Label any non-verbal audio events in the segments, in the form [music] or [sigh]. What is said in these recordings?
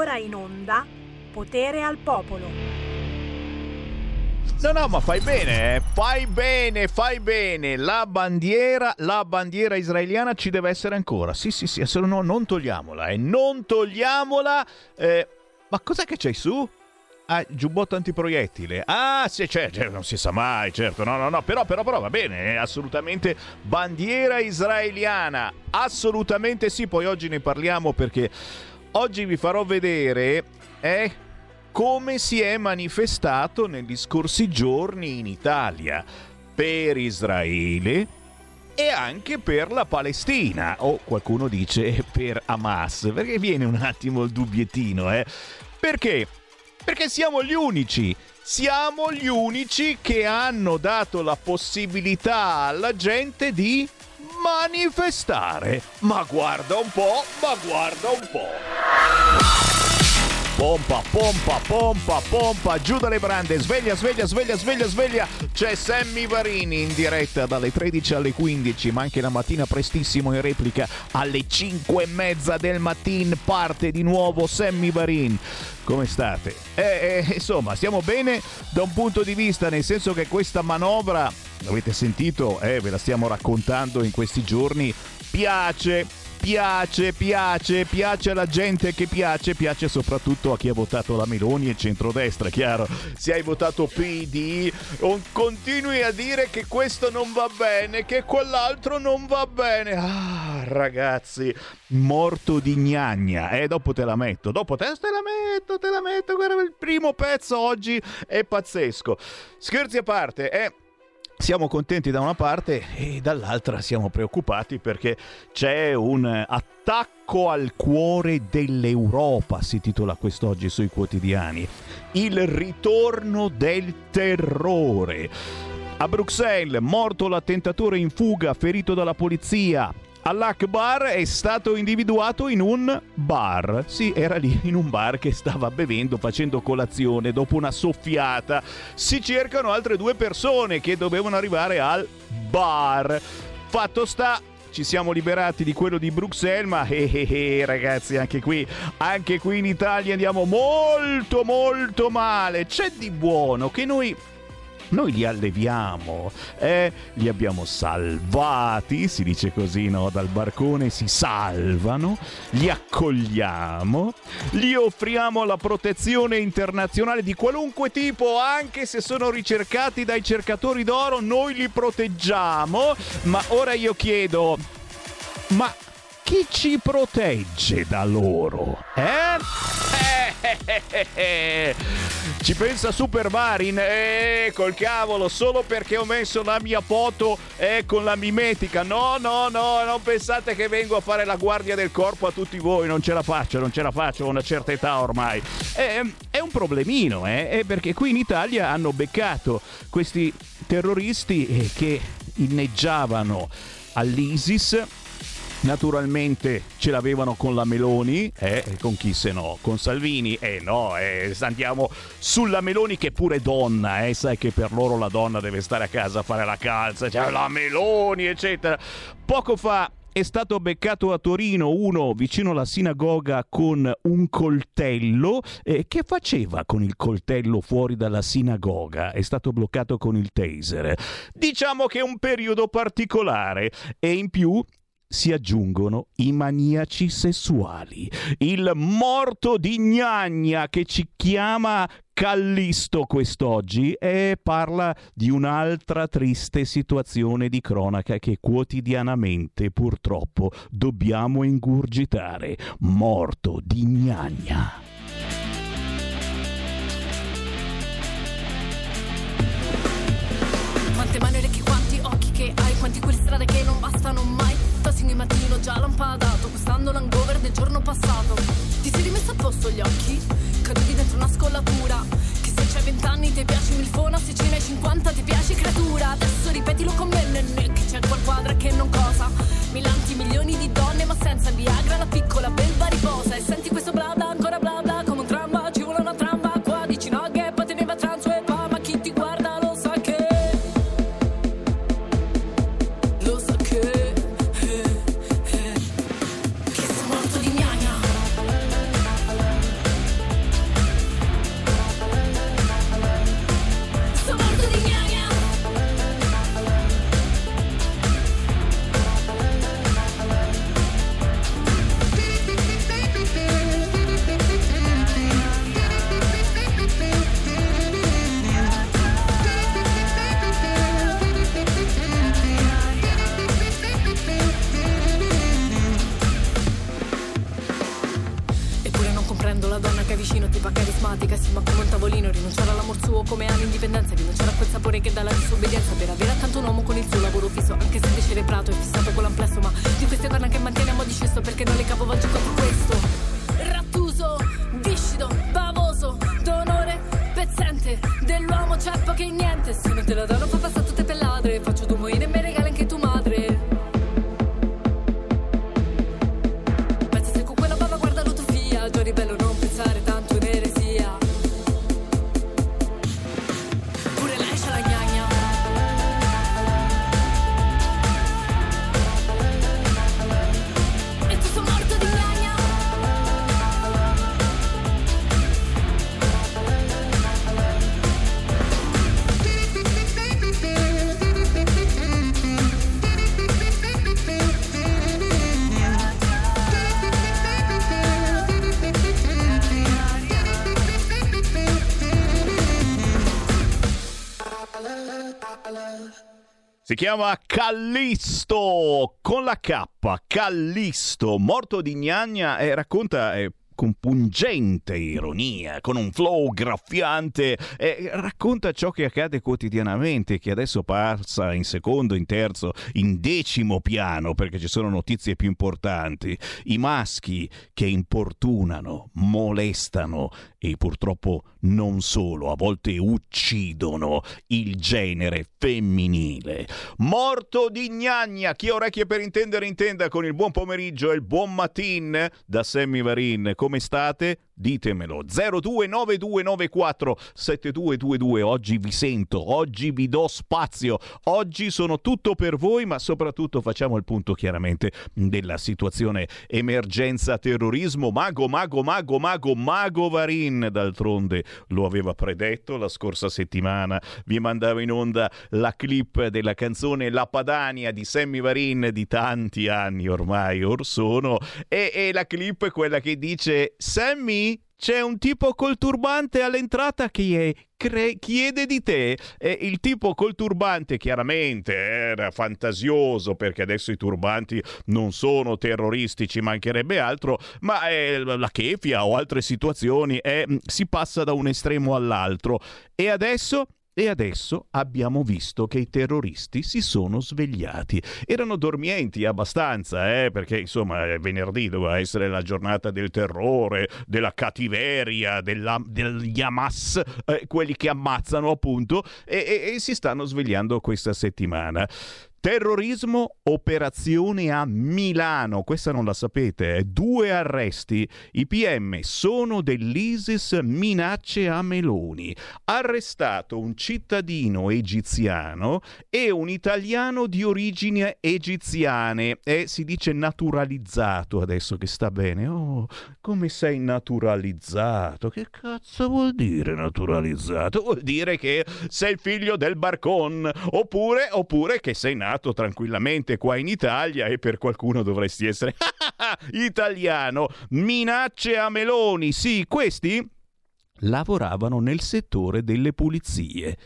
ora in onda Potere al Popolo. No, no, ma fai bene, eh? fai bene, fai bene. La bandiera, la bandiera israeliana ci deve essere ancora. Sì, sì, sì, no, non togliamola, eh? non togliamola. Eh, ma cos'è che c'hai su? Ah, giubbotto antiproiettile. Ah, sì, certo, non si sa mai, certo. No, no, no, però, però, però va bene, assolutamente bandiera israeliana. Assolutamente sì, poi oggi ne parliamo perché oggi vi farò vedere eh, come si è manifestato negli scorsi giorni in Italia per Israele e anche per la Palestina o qualcuno dice per Hamas perché viene un attimo il dubbiettino eh perché perché siamo gli unici. Siamo gli unici che hanno dato la possibilità alla gente di manifestare. Ma guarda un po', ma guarda un po'. Pompa, pompa, pompa, pompa, giù dalle brande, sveglia, sveglia, sveglia, sveglia, sveglia. C'è Sammy Varini in diretta dalle 13 alle 15, ma anche la mattina prestissimo in replica alle 5 e mezza del mattino parte di nuovo Sammy Varin. Come state? Eh, eh, insomma, stiamo bene da un punto di vista, nel senso che questa manovra, l'avete sentito, eh, ve la stiamo raccontando in questi giorni, piace, piace, piace, piace alla gente che piace, piace soprattutto a chi ha votato la Meloni e centrodestra, chiaro. Se hai votato PD, continui a dire che questo non va bene, che quell'altro non va bene. Ah, ragazzi, morto di gnagna. Eh, dopo te la metto, dopo te, te la metto, te la metto. Guarda, il primo pezzo oggi è pazzesco. Scherzi a parte, eh siamo contenti da una parte e dall'altra siamo preoccupati perché c'è un attacco al cuore dell'Europa, si titola quest'oggi sui quotidiani. Il ritorno del terrore. A Bruxelles, morto l'attentatore in fuga, ferito dalla polizia. Al-Akbar è stato individuato in un bar. Sì, era lì in un bar che stava bevendo, facendo colazione. Dopo una soffiata si cercano altre due persone che dovevano arrivare al bar. Fatto sta, ci siamo liberati di quello di Bruxelles, ma eh, eh, eh, ragazzi, anche qui, anche qui in Italia andiamo molto molto male. C'è di buono che noi noi li alleviamo, eh? li abbiamo salvati, si dice così, no? Dal barcone si salvano, li accogliamo, gli offriamo la protezione internazionale di qualunque tipo, anche se sono ricercati dai cercatori d'oro, noi li proteggiamo, ma ora io chiedo, ma chi ci protegge da loro? Eh? [laughs] Ci pensa Super Marin? Eh, col cavolo, solo perché ho messo la mia foto eh, con la mimetica. No, no, no, non pensate che vengo a fare la guardia del corpo a tutti voi. Non ce la faccio, non ce la faccio, ho una certa età ormai. Eh, è un problemino, eh, perché qui in Italia hanno beccato questi terroristi eh, che inneggiavano all'ISIS Naturalmente ce l'avevano con la Meloni, eh, con chi se no? Con Salvini? Eh no, eh, andiamo sulla Meloni che è pure donna, eh, sai che per loro la donna deve stare a casa a fare la calza, cioè la Meloni, eccetera. Poco fa è stato beccato a Torino uno vicino alla sinagoga con un coltello. Eh, che faceva con il coltello fuori dalla sinagoga? È stato bloccato con il taser. Diciamo che è un periodo particolare e in più si aggiungono i maniaci sessuali, il morto di gnagna che ci chiama Callisto quest'oggi e parla di un'altra triste situazione di cronaca che quotidianamente purtroppo dobbiamo ingurgitare. Morto di gnagna. Quante mani, orecchi, quanti occhi che hai, quanti quelle strade che non bastano mai Il mattino già lampadato Gustando l'hangover del giorno passato. Ti sei rimesso a posto gli occhi? Caduti dentro una scollatura Che se c'hai vent'anni ti piace Milfona Se ce n'hai cinquanta ti piace creatura. Adesso ripetilo con me nenne Che c'è qual quadra che non cosa. Milanti milioni di donne ma senza Viagra La piccola belva riposa. E senti questo blada vicino, tipa carismatica, sì, ma come un tavolino, rinunciare all'amor suo come all'indipendenza, rinunciare a quel sapore che dà la disobbedienza per avere accanto un uomo con il suo lavoro fisso, anche se decelebrato e fissato con l'amplesso, ma di queste donne che manteniamo di cesto perché non le capovolge contro questo. Rattuso, viscido, bavoso, d'onore, pezzente, dell'uomo c'è poco e niente, se non te la danno fa passare tutte per ladre, faccio tu moine e me regali Si chiama Callisto con la K, Callisto, morto di gnagna e racconta eh, con pungente ironia, con un flow graffiante, eh, racconta ciò che accade quotidianamente, che adesso passa in secondo, in terzo, in decimo piano, perché ci sono notizie più importanti. I maschi che importunano, molestano e purtroppo non solo, a volte uccidono il genere femminile. Morto di gnagna, chi ha orecchie per intendere intenda con il buon pomeriggio e il buon mattin da Sammy Varin. Come state? Ditemelo. 029294 7222. Oggi vi sento, oggi vi do spazio, oggi sono tutto per voi, ma soprattutto facciamo il punto chiaramente della situazione emergenza terrorismo. Mago, mago, mago, mago, mago Varin, d'altronde lo aveva predetto la scorsa settimana. Vi mandavo in onda la clip della canzone La Padania di Sammy Varin di tanti anni ormai or sono e, e la clip è quella che dice Sammy c'è un tipo col turbante all'entrata che è cre- chiede di te. E il tipo col turbante chiaramente era fantasioso perché adesso i turbanti non sono terroristici mancherebbe altro ma eh, la kefia o altre situazioni eh, si passa da un estremo all'altro. E adesso e adesso abbiamo visto che i terroristi si sono svegliati. Erano dormienti abbastanza, eh, perché insomma venerdì doveva essere la giornata del terrore, della cattiveria, della, degli Hamas, eh, quelli che ammazzano appunto, e, e, e si stanno svegliando questa settimana. Terrorismo, operazione a Milano, questa non la sapete, eh? due arresti, i PM sono dell'ISIS, minacce a Meloni. Arrestato un cittadino egiziano e un italiano di origini egiziane e si dice naturalizzato adesso che sta bene. Oh, come sei naturalizzato? Che cazzo vuol dire naturalizzato? Vuol dire che sei figlio del barcon oppure, oppure che sei nato nato tranquillamente qua in Italia e per qualcuno dovresti essere [laughs] italiano. Minacce a Meloni, sì, questi lavoravano nel settore delle pulizie.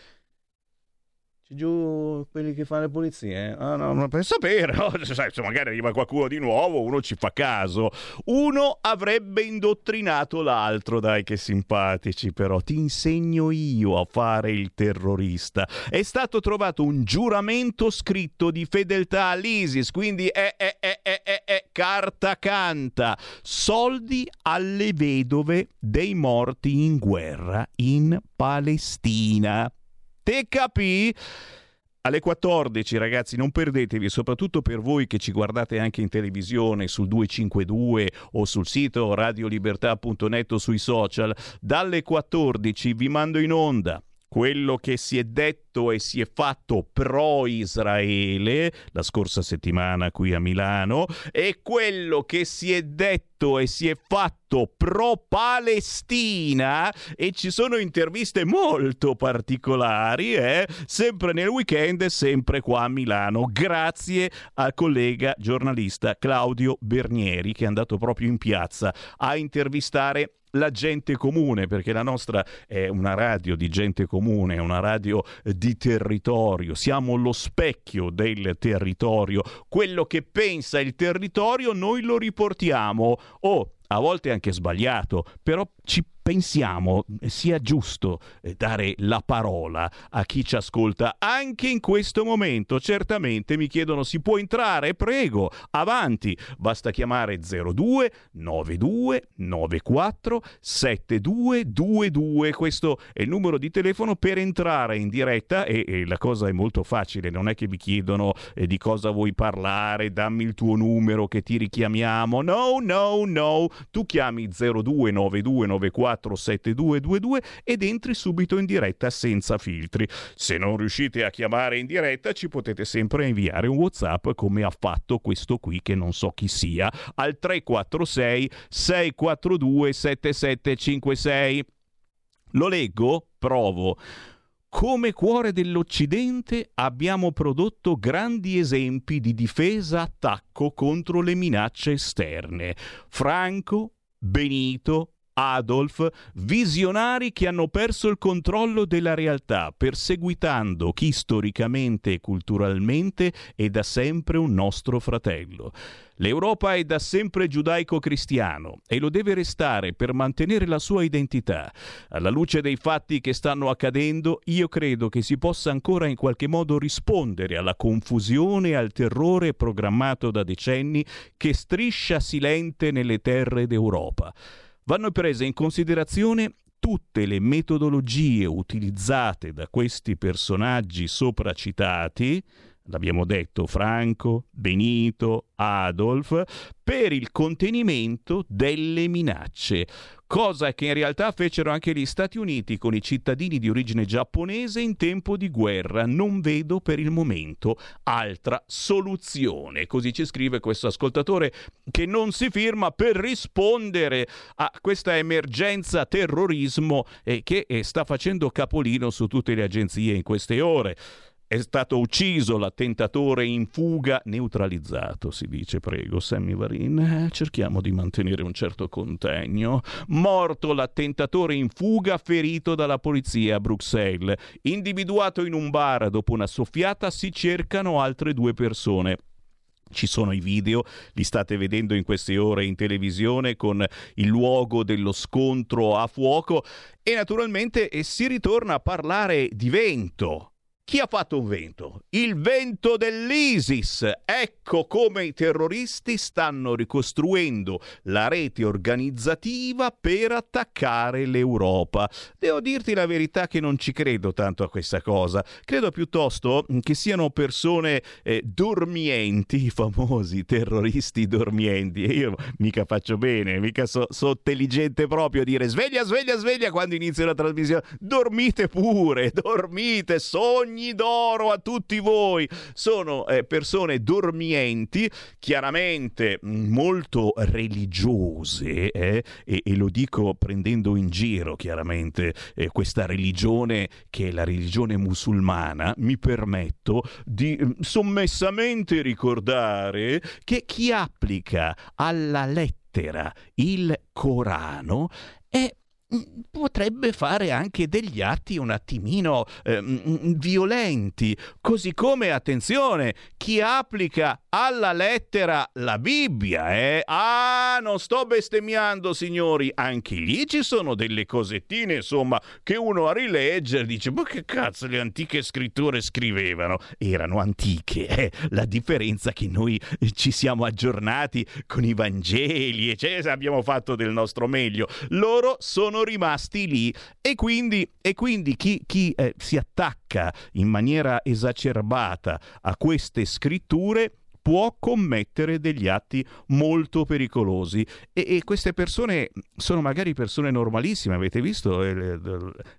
Giù quelli che fanno le pulizie? Ah, no, non per sapere, [laughs] no? Sai, se magari arriva qualcuno di nuovo, uno ci fa caso. Uno avrebbe indottrinato l'altro, dai, che simpatici, però ti insegno io a fare il terrorista. È stato trovato un giuramento scritto di fedeltà all'ISIS, quindi è, è, è, è, è, è carta canta. Soldi alle vedove dei morti in guerra in Palestina. Te capì? Alle 14 ragazzi non perdetevi, soprattutto per voi che ci guardate anche in televisione sul 252 o sul sito radiolibertà.net o sui social, dalle 14 vi mando in onda quello che si è detto e si è fatto pro Israele la scorsa settimana qui a Milano e quello che si è detto e si è fatto pro Palestina e ci sono interviste molto particolari eh? sempre nel weekend e sempre qua a Milano grazie al collega giornalista Claudio Bernieri che è andato proprio in piazza a intervistare la gente comune, perché la nostra è una radio di gente comune, è una radio di territorio, siamo lo specchio del territorio, quello che pensa il territorio noi lo riportiamo. O a volte anche sbagliato, però ci pensiamo sia giusto eh, dare la parola a chi ci ascolta anche in questo momento. Certamente mi chiedono si può entrare? Prego, avanti. Basta chiamare 02 92 94 7222. Questo è il numero di telefono per entrare in diretta e, e la cosa è molto facile, non è che vi chiedono eh, di cosa vuoi parlare, dammi il tuo numero che ti richiamiamo. No, no, no. Tu chiami 02 92 94 7222 ed entri subito in diretta senza filtri. Se non riuscite a chiamare in diretta ci potete sempre inviare un WhatsApp come ha fatto questo qui che non so chi sia al 346 642 7756. Lo leggo? Provo. Come cuore dell'Occidente abbiamo prodotto grandi esempi di difesa-attacco contro le minacce esterne. Franco, Benito, Adolf, visionari che hanno perso il controllo della realtà, perseguitando chi storicamente e culturalmente è da sempre un nostro fratello. L'Europa è da sempre giudaico-cristiano e lo deve restare per mantenere la sua identità. Alla luce dei fatti che stanno accadendo, io credo che si possa ancora in qualche modo rispondere alla confusione e al terrore programmato da decenni che striscia silente nelle terre d'Europa vanno prese in considerazione tutte le metodologie utilizzate da questi personaggi sopracitati, l'abbiamo detto Franco, Benito, Adolf, per il contenimento delle minacce, cosa che in realtà fecero anche gli Stati Uniti con i cittadini di origine giapponese in tempo di guerra. Non vedo per il momento altra soluzione. Così ci scrive questo ascoltatore che non si firma per rispondere a questa emergenza terrorismo eh, che eh, sta facendo capolino su tutte le agenzie in queste ore. È stato ucciso l'attentatore in fuga, neutralizzato, si dice, prego, Sammy Varin. Eh, cerchiamo di mantenere un certo contegno. Morto l'attentatore in fuga, ferito dalla polizia a Bruxelles. Individuato in un bar dopo una soffiata, si cercano altre due persone. Ci sono i video, li state vedendo in queste ore in televisione con il luogo dello scontro a fuoco e naturalmente si ritorna a parlare di vento chi ha fatto un vento? Il vento dell'ISIS. Ecco come i terroristi stanno ricostruendo la rete organizzativa per attaccare l'Europa. Devo dirti la verità che non ci credo tanto a questa cosa. Credo piuttosto che siano persone eh, dormienti, i famosi terroristi dormienti. E io mica faccio bene, mica so, so intelligente proprio a dire sveglia, sveglia, sveglia quando inizia la trasmissione. Dormite pure, dormite, sogni sogni d'oro a tutti voi. Sono eh, persone dormienti, chiaramente mm, molto religiose, eh, e, e, lo dico prendendo in giro chiaramente eh, questa religione che è la religione musulmana. Mi permetto di mm, sommessamente ricordare che chi applica alla lettera il Corano è potrebbe fare anche degli atti un attimino eh, violenti, così come, attenzione, chi applica alla lettera la Bibbia, eh? Ah, non sto bestemmiando, signori, anche lì ci sono delle cosettine, insomma, che uno a rileggere dice, ma che cazzo le antiche scritture scrivevano? Erano antiche, eh? La differenza che noi ci siamo aggiornati con i Vangeli, e cioè abbiamo fatto del nostro meglio. Loro sono rimasti lì e quindi, e quindi chi, chi eh, si attacca in maniera esacerbata a queste scritture può commettere degli atti molto pericolosi. E, e, queste persone sono magari persone normalissime, avete visto, eh, le,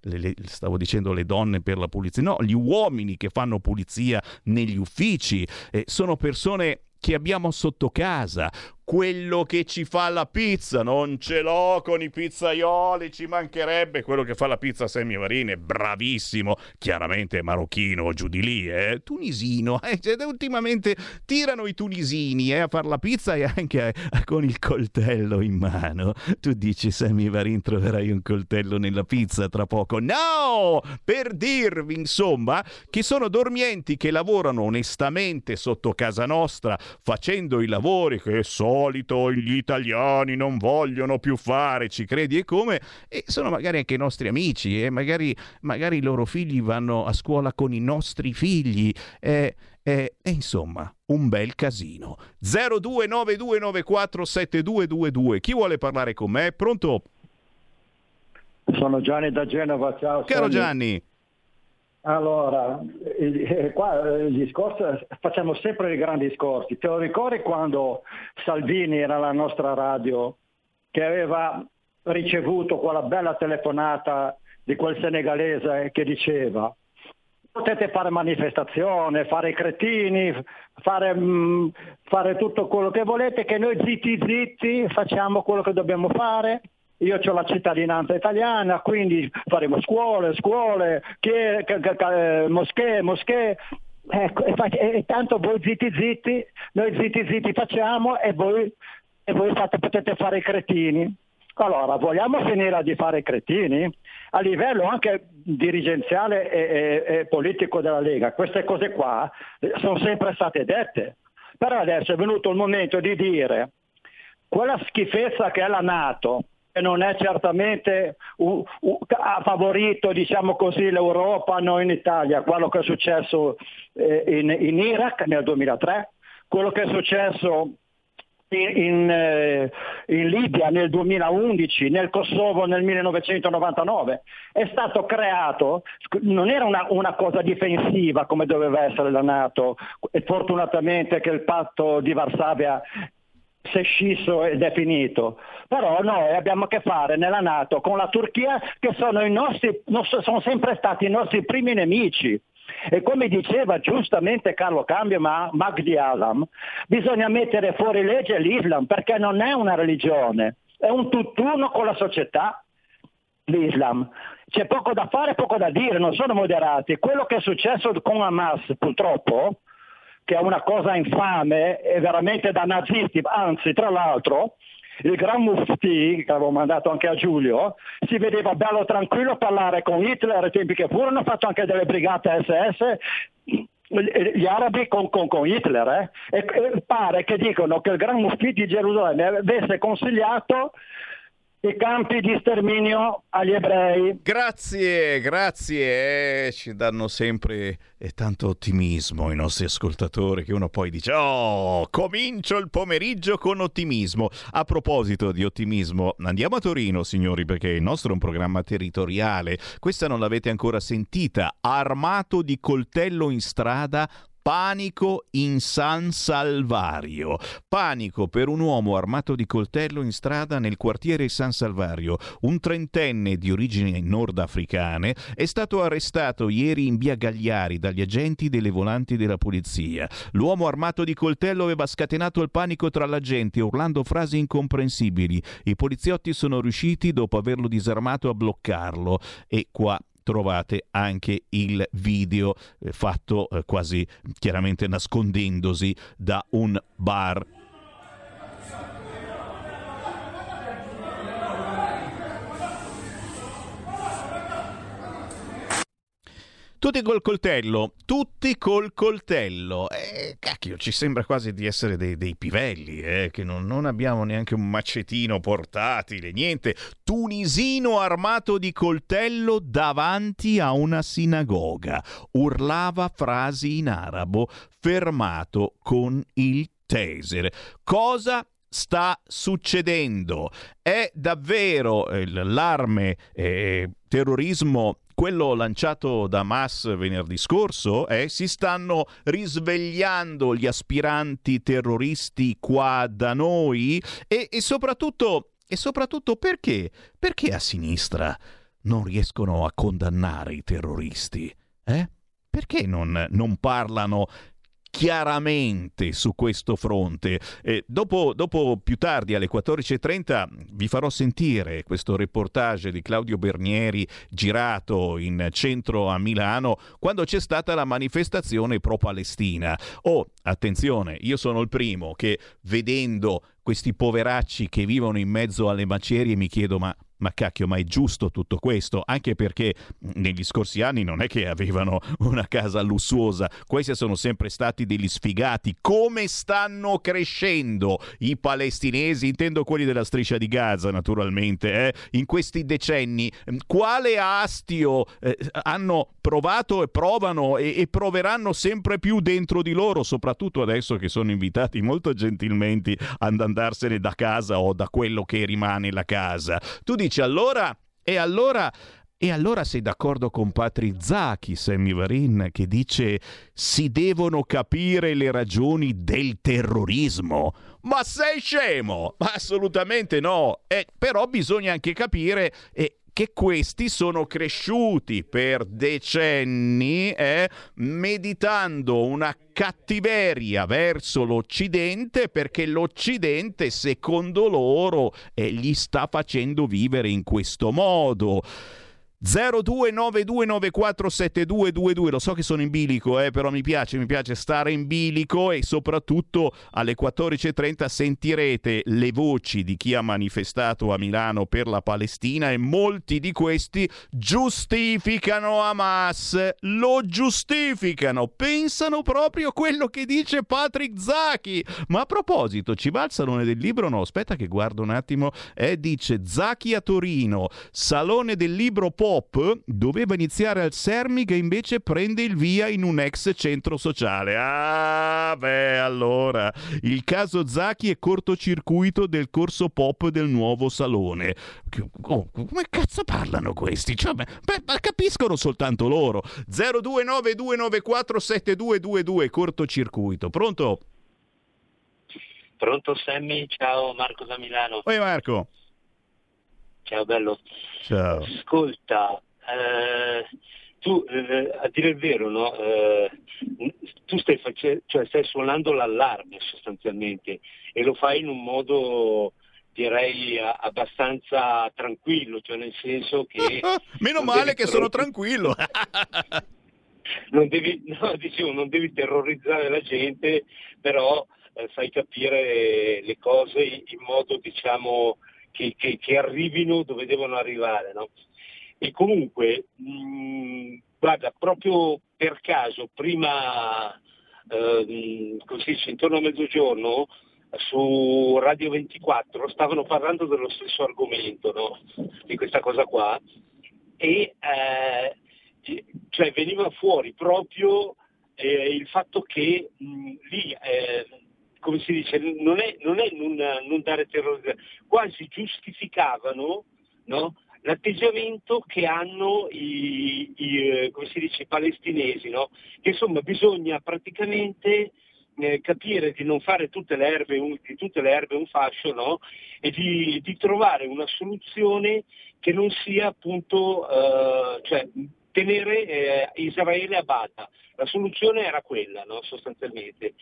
le, le, stavo dicendo le donne per la pulizia, no, gli uomini che fanno pulizia negli uffici, eh, sono persone che abbiamo sotto casa, quello che ci fa la pizza, non ce l'ho con i pizzaioli, ci mancherebbe quello che fa la pizza Sammy Varini, è bravissimo, chiaramente marocchino giù di lì, eh? tunisino, [laughs] eh? Cioè, ultimamente tirano i tunisini eh, a fare la pizza e anche eh, con il coltello in mano. Tu dici Sammy Varin troverai un coltello nella pizza tra poco? No! Per dirvi insomma che sono dormienti che lavorano onestamente sotto casa nostra facendo i lavori che sono solito gli italiani non vogliono più fare, ci credi e come, e sono magari anche i nostri amici e magari, magari i loro figli vanno a scuola con i nostri figli. E, e, e, insomma, un bel casino. 0292947222. Chi vuole parlare con me? Pronto? Sono Gianni da Genova, ciao. Caro Gianni. Allora, qua il discorso, facciamo sempre i grandi discorsi. Te lo ricordi quando Salvini era la nostra radio che aveva ricevuto quella bella telefonata di quel senegalese che diceva potete fare manifestazione, fare cretini, fare, mm, fare tutto quello che volete, che noi zitti zitti facciamo quello che dobbiamo fare io ho la cittadinanza italiana, quindi faremo scuole, scuole, eh, moschee, moschee. Ecco, e, e, tanto voi zitti zitti, noi zitti zitti facciamo e voi, e voi fate, potete fare i cretini. Allora, vogliamo finire di fare i cretini? A livello anche dirigenziale e, e, e politico della Lega, queste cose qua sono sempre state dette. Però adesso è venuto il momento di dire quella schifezza che è la Nato, non è certamente un, un, ha favorito diciamo così, l'Europa, noi in Italia, quello che è successo eh, in, in, Iraq nel 2003, quello che è successo in, in, eh, in, Libia nel 2011, nel Kosovo nel 1999, è stato creato, non era una, una cosa difensiva come doveva essere la Nato, e fortunatamente che il patto di Varsavia si è scisso ed è finito. Però noi abbiamo a che fare nella Nato con la Turchia che sono, nostri, sono sempre stati i nostri primi nemici. E come diceva giustamente Carlo Cambio ma Magdi Alam, bisogna mettere fuori legge l'Islam perché non è una religione, è un tutt'uno con la società, l'Islam. C'è poco da fare, poco da dire, non sono moderati. Quello che è successo con Hamas purtroppo che è una cosa infame e veramente da nazisti, anzi tra l'altro il Gran Mufti, che avevo mandato anche a Giulio, si vedeva bello tranquillo parlare con Hitler tempi che furono, fatto anche delle brigate SS, gli arabi con, con, con Hitler, eh? e, e, pare che dicono che il Gran Mufti di Gerusalemme avesse consigliato i campi di sterminio agli ebrei. Grazie, grazie, eh, ci danno sempre eh, tanto ottimismo i nostri ascoltatori che uno poi dice oh, comincio il pomeriggio con ottimismo. A proposito di ottimismo, andiamo a Torino signori perché il nostro è un programma territoriale, questa non l'avete ancora sentita, armato di coltello in strada Panico in San Salvario. Panico per un uomo armato di coltello in strada nel quartiere San Salvario. Un trentenne di origini nordafricane è stato arrestato ieri in via Gagliari dagli agenti delle volanti della polizia. L'uomo armato di coltello aveva scatenato il panico tra la gente urlando frasi incomprensibili. I poliziotti sono riusciti, dopo averlo disarmato, a bloccarlo e qua trovate anche il video eh, fatto eh, quasi chiaramente nascondendosi da un bar Tutti col coltello, tutti col coltello. Eh, cacchio, ci sembra quasi di essere dei, dei pivelli, eh, che non, non, abbiamo neanche un macetino portatile, niente. Tunisino armato di coltello davanti a una sinagoga. Urlava frasi in arabo, fermato con il taser. Cosa sta succedendo? È davvero eh, l'allarme eh, terrorismo quello lanciato da Hamas venerdì scorso, eh, si stanno risvegliando gli aspiranti terroristi qua da noi e, e, soprattutto, e soprattutto perché? Perché a sinistra non riescono a condannare i terroristi? Eh? Perché non, non parlano chiaramente su questo fronte. Eh, dopo, dopo, più tardi alle 14.30 vi farò sentire questo reportage di Claudio Bernieri girato in centro a Milano quando c'è stata la manifestazione pro-Palestina. Oh, attenzione, io sono il primo che vedendo questi poveracci che vivono in mezzo alle macerie mi chiedo ma ma cacchio, ma è giusto tutto questo, anche perché negli scorsi anni non è che avevano una casa lussuosa, questi sono sempre stati degli sfigati. Come stanno crescendo i palestinesi, intendo quelli della striscia di Gaza naturalmente, eh? in questi decenni? Quale astio eh, hanno provato e provano e, e proveranno sempre più dentro di loro, soprattutto adesso che sono invitati molto gentilmente ad andarsene da casa o da quello che rimane la casa. Tu dici allora, e allora e allora sei d'accordo con Patri Zacchi, Sammy Varin, che dice si devono capire le ragioni del terrorismo? Ma sei scemo? Assolutamente no. Eh, però bisogna anche capire eh, che questi sono cresciuti per decenni eh, meditando una cattiveria verso l'Occidente perché l'Occidente, secondo loro, eh, gli sta facendo vivere in questo modo. 0292947222 lo so che sono in bilico eh, però mi piace mi piace stare in bilico e soprattutto alle 14.30 sentirete le voci di chi ha manifestato a Milano per la Palestina e molti di questi giustificano Hamas. Lo giustificano pensano proprio quello che dice Patrick Zachi ma a proposito ci va il salone del libro? No aspetta che guardo un attimo. Eh, dice Zachi a Torino salone del libro po pop doveva iniziare al Sermi che invece prende il via in un ex centro sociale. Ah, beh, allora, il caso Zacchi è cortocircuito del corso pop del nuovo salone. Oh, come cazzo parlano questi? Cioè, beh, capiscono soltanto loro. 0292947222 cortocircuito. Pronto? Pronto Sammy, ciao Marco da Milano. Oi Marco. Ciao bello. Ciao. Ascolta, eh, tu eh, a dire il vero, no? eh, tu stai, face- cioè, stai suonando l'allarme sostanzialmente e lo fai in un modo direi abbastanza tranquillo, cioè nel senso che... [laughs] Meno male che sono tranquillo. [laughs] non, devi, no, dicevo, non devi terrorizzare la gente, però eh, fai capire le cose in modo diciamo che, che, che arrivino dove devono arrivare. No? E comunque, mh, mm, guarda, proprio per caso, prima, eh, così, intorno a mezzogiorno, su Radio 24 stavano parlando dello stesso argomento, no? di questa cosa qua, e eh, cioè veniva fuori proprio eh, il fatto che mh, mm, lì eh, come si dice, non è non, è non, non dare terrore, quasi giustificavano no? l'atteggiamento che hanno i, i, eh, dice, i palestinesi, no? che insomma bisogna praticamente eh, capire di non fare tutte le erbe di tutte le erbe un fascio no? e di, di, trovare una soluzione che non sia appunto, eh, cioè, tenere eh, Israele a bada. La soluzione era quella, no? sostanzialmente.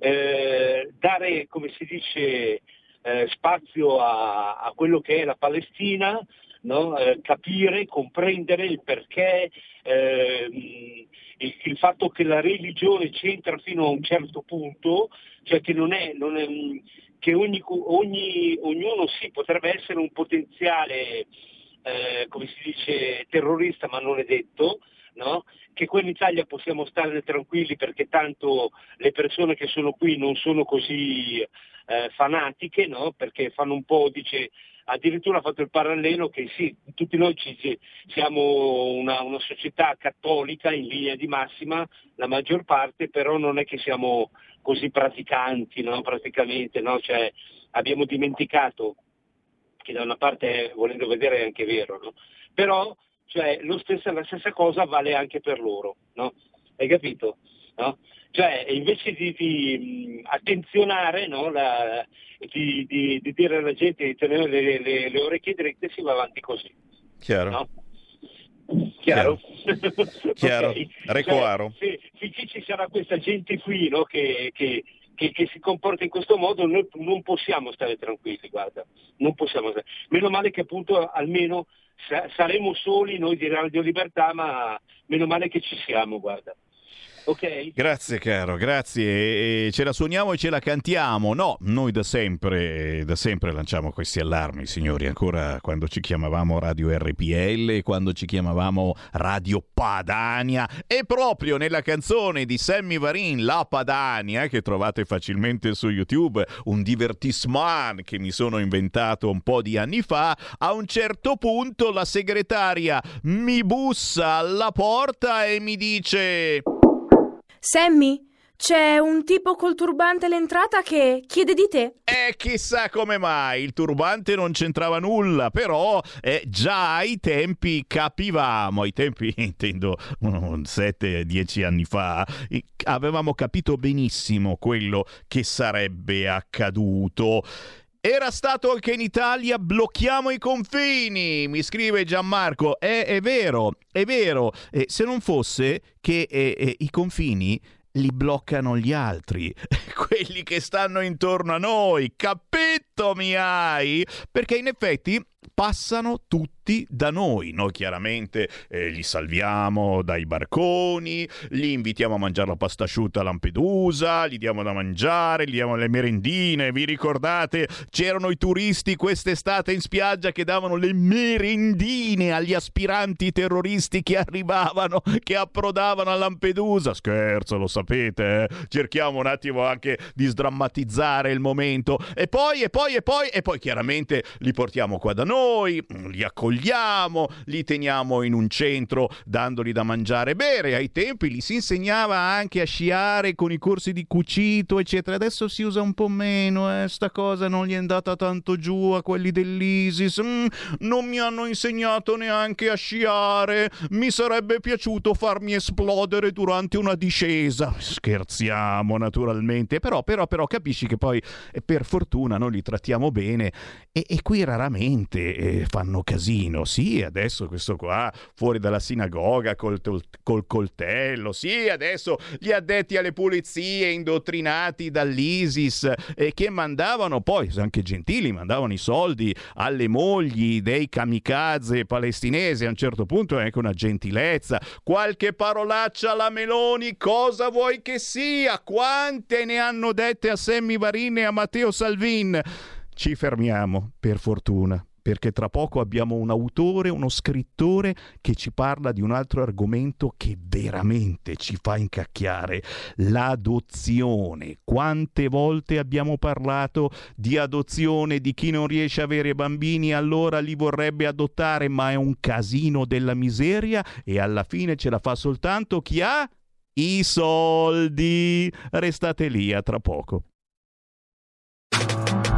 Eh, dare, come si dice, eh, spazio a, a, quello che è la Palestina, no? Eh, capire, comprendere il perché, ehm, il, il, fatto che la religione c'entra fino a un certo punto, cioè che non è, non è che ogni, ogni, ognuno sì potrebbe essere un potenziale eh, come si dice, terrorista, ma non è detto, no? che qui in Italia possiamo stare tranquilli perché tanto le persone che sono qui non sono così eh, fanatiche, no? perché fanno un po', dice, addirittura ha fatto il parallelo che sì, tutti noi ci, siamo una, una, società cattolica in linea di massima, la maggior parte, però non è che siamo così praticanti, no? praticamente? Cioè, abbiamo dimenticato che da una parte volendo vedere è anche vero, no? però cioè, stessa, la stessa cosa vale anche per loro, no? hai capito? No? Cioè, invece di, di attenzionare, no? la, di, di, di, dire alla gente di tenere le, le, le, orecchie dritte, si va avanti così. Chiaro. Chiaro? Chiaro. [laughs] okay. Recoaro. Cioè, finché ci sarà questa gente qui che, che che, che, si comporta in questo modo, noi non possiamo stare tranquilli, guarda, non possiamo stare. Meno male che appunto almeno sa- saremo soli noi di Radio Libertà, ma meno male che ci siamo, guarda. Ok? Grazie caro, grazie. E ce la suoniamo e ce la cantiamo. No, noi da sempre, da sempre lanciamo questi allarmi, signori, ancora quando ci chiamavamo Radio RPL, quando ci chiamavamo Radio Padania e proprio nella canzone di Sammy Varin, La Padania, che trovate facilmente su YouTube, un divertissement che mi sono inventato un po' di anni fa, a un certo punto la segretaria mi bussa alla porta e mi dice... Sammy, c'è un tipo col turbante all'entrata che chiede di te. E chissà come mai, il turbante non c'entrava nulla, però eh, già ai tempi capivamo, ai tempi [laughs] intendo 7-10 anni fa, avevamo capito benissimo quello che sarebbe accaduto. Era stato anche in Italia, blocchiamo i confini, mi scrive Gianmarco. È, è vero, è vero. Eh, se non fosse che eh, eh, i confini li bloccano gli altri, [laughs] quelli che stanno intorno a noi. Capito mi hai? Perché in effetti passano tutti da noi. Noi chiaramente eh, li salviamo dai barconi, li invitiamo a mangiare la pasta asciutta a Lampedusa, gli diamo da mangiare, gli diamo le merendine. Vi ricordate? C'erano i turisti quest'estate in spiaggia che davano le merendine agli aspiranti terroristi che arrivavano, che approdavano a Lampedusa. Scherzo, lo sapete. Eh? Cerchiamo un attimo anche di sdrammatizzare il momento. E poi, e poi, e poi, e poi chiaramente li portiamo qua da noi noi, li accogliamo, li teniamo in un centro dandogli da mangiare e bere. Ai tempi li si insegnava anche a sciare con i corsi di cucito, eccetera. Adesso si usa un po' meno, eh. sta cosa non gli è andata tanto giù a quelli dell'ISIS. Mm, non mi hanno insegnato neanche a sciare. Mi sarebbe piaciuto farmi esplodere durante una discesa. Scherziamo naturalmente, però, però, però capisci che poi eh, per fortuna noi li trattiamo bene e, e qui raramente eh, fanno casino. Sì, adesso questo qua fuori dalla sinagoga col, col coltello. Sì, adesso gli addetti alle pulizie indottrinati dall'ISIS eh, che mandavano poi, anche gentili, mandavano i soldi alle mogli dei kamikaze palestinesi. A un certo punto è anche una gentilezza. Qualche parolaccia alla Meloni, cosa vuoi che sia? Quante ne hanno dette a Sammy Varin e a Matteo Salvin? Ci fermiamo, per fortuna perché tra poco abbiamo un autore, uno scrittore che ci parla di un altro argomento che veramente ci fa incacchiare, l'adozione. Quante volte abbiamo parlato di adozione di chi non riesce a avere bambini, allora li vorrebbe adottare, ma è un casino della miseria e alla fine ce la fa soltanto chi ha i soldi. Restate lì a tra poco.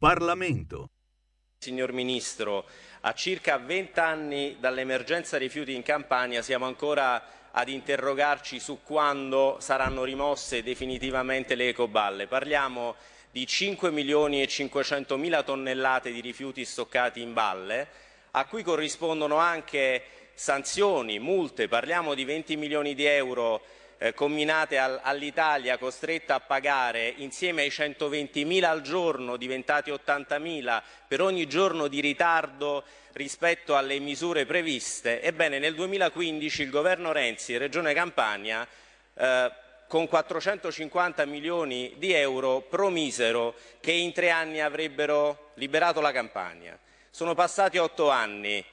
Parlamento. Signor Ministro, a circa 20 anni dall'emergenza rifiuti in Campania siamo ancora ad interrogarci su quando saranno rimosse definitivamente le ecoballe. Parliamo di 5 milioni e 500 mila tonnellate di rifiuti stoccati in balle, a cui corrispondono anche sanzioni, multe, parliamo di 20 milioni di euro eh, comminate al, all'Italia costretta a pagare insieme ai 120.000 al giorno diventati 80.000 per ogni giorno di ritardo rispetto alle misure previste, ebbene nel 2015 il governo Renzi e Regione Campania eh, con 450 milioni di euro promisero che in tre anni avrebbero liberato la Campania. Sono passati otto anni,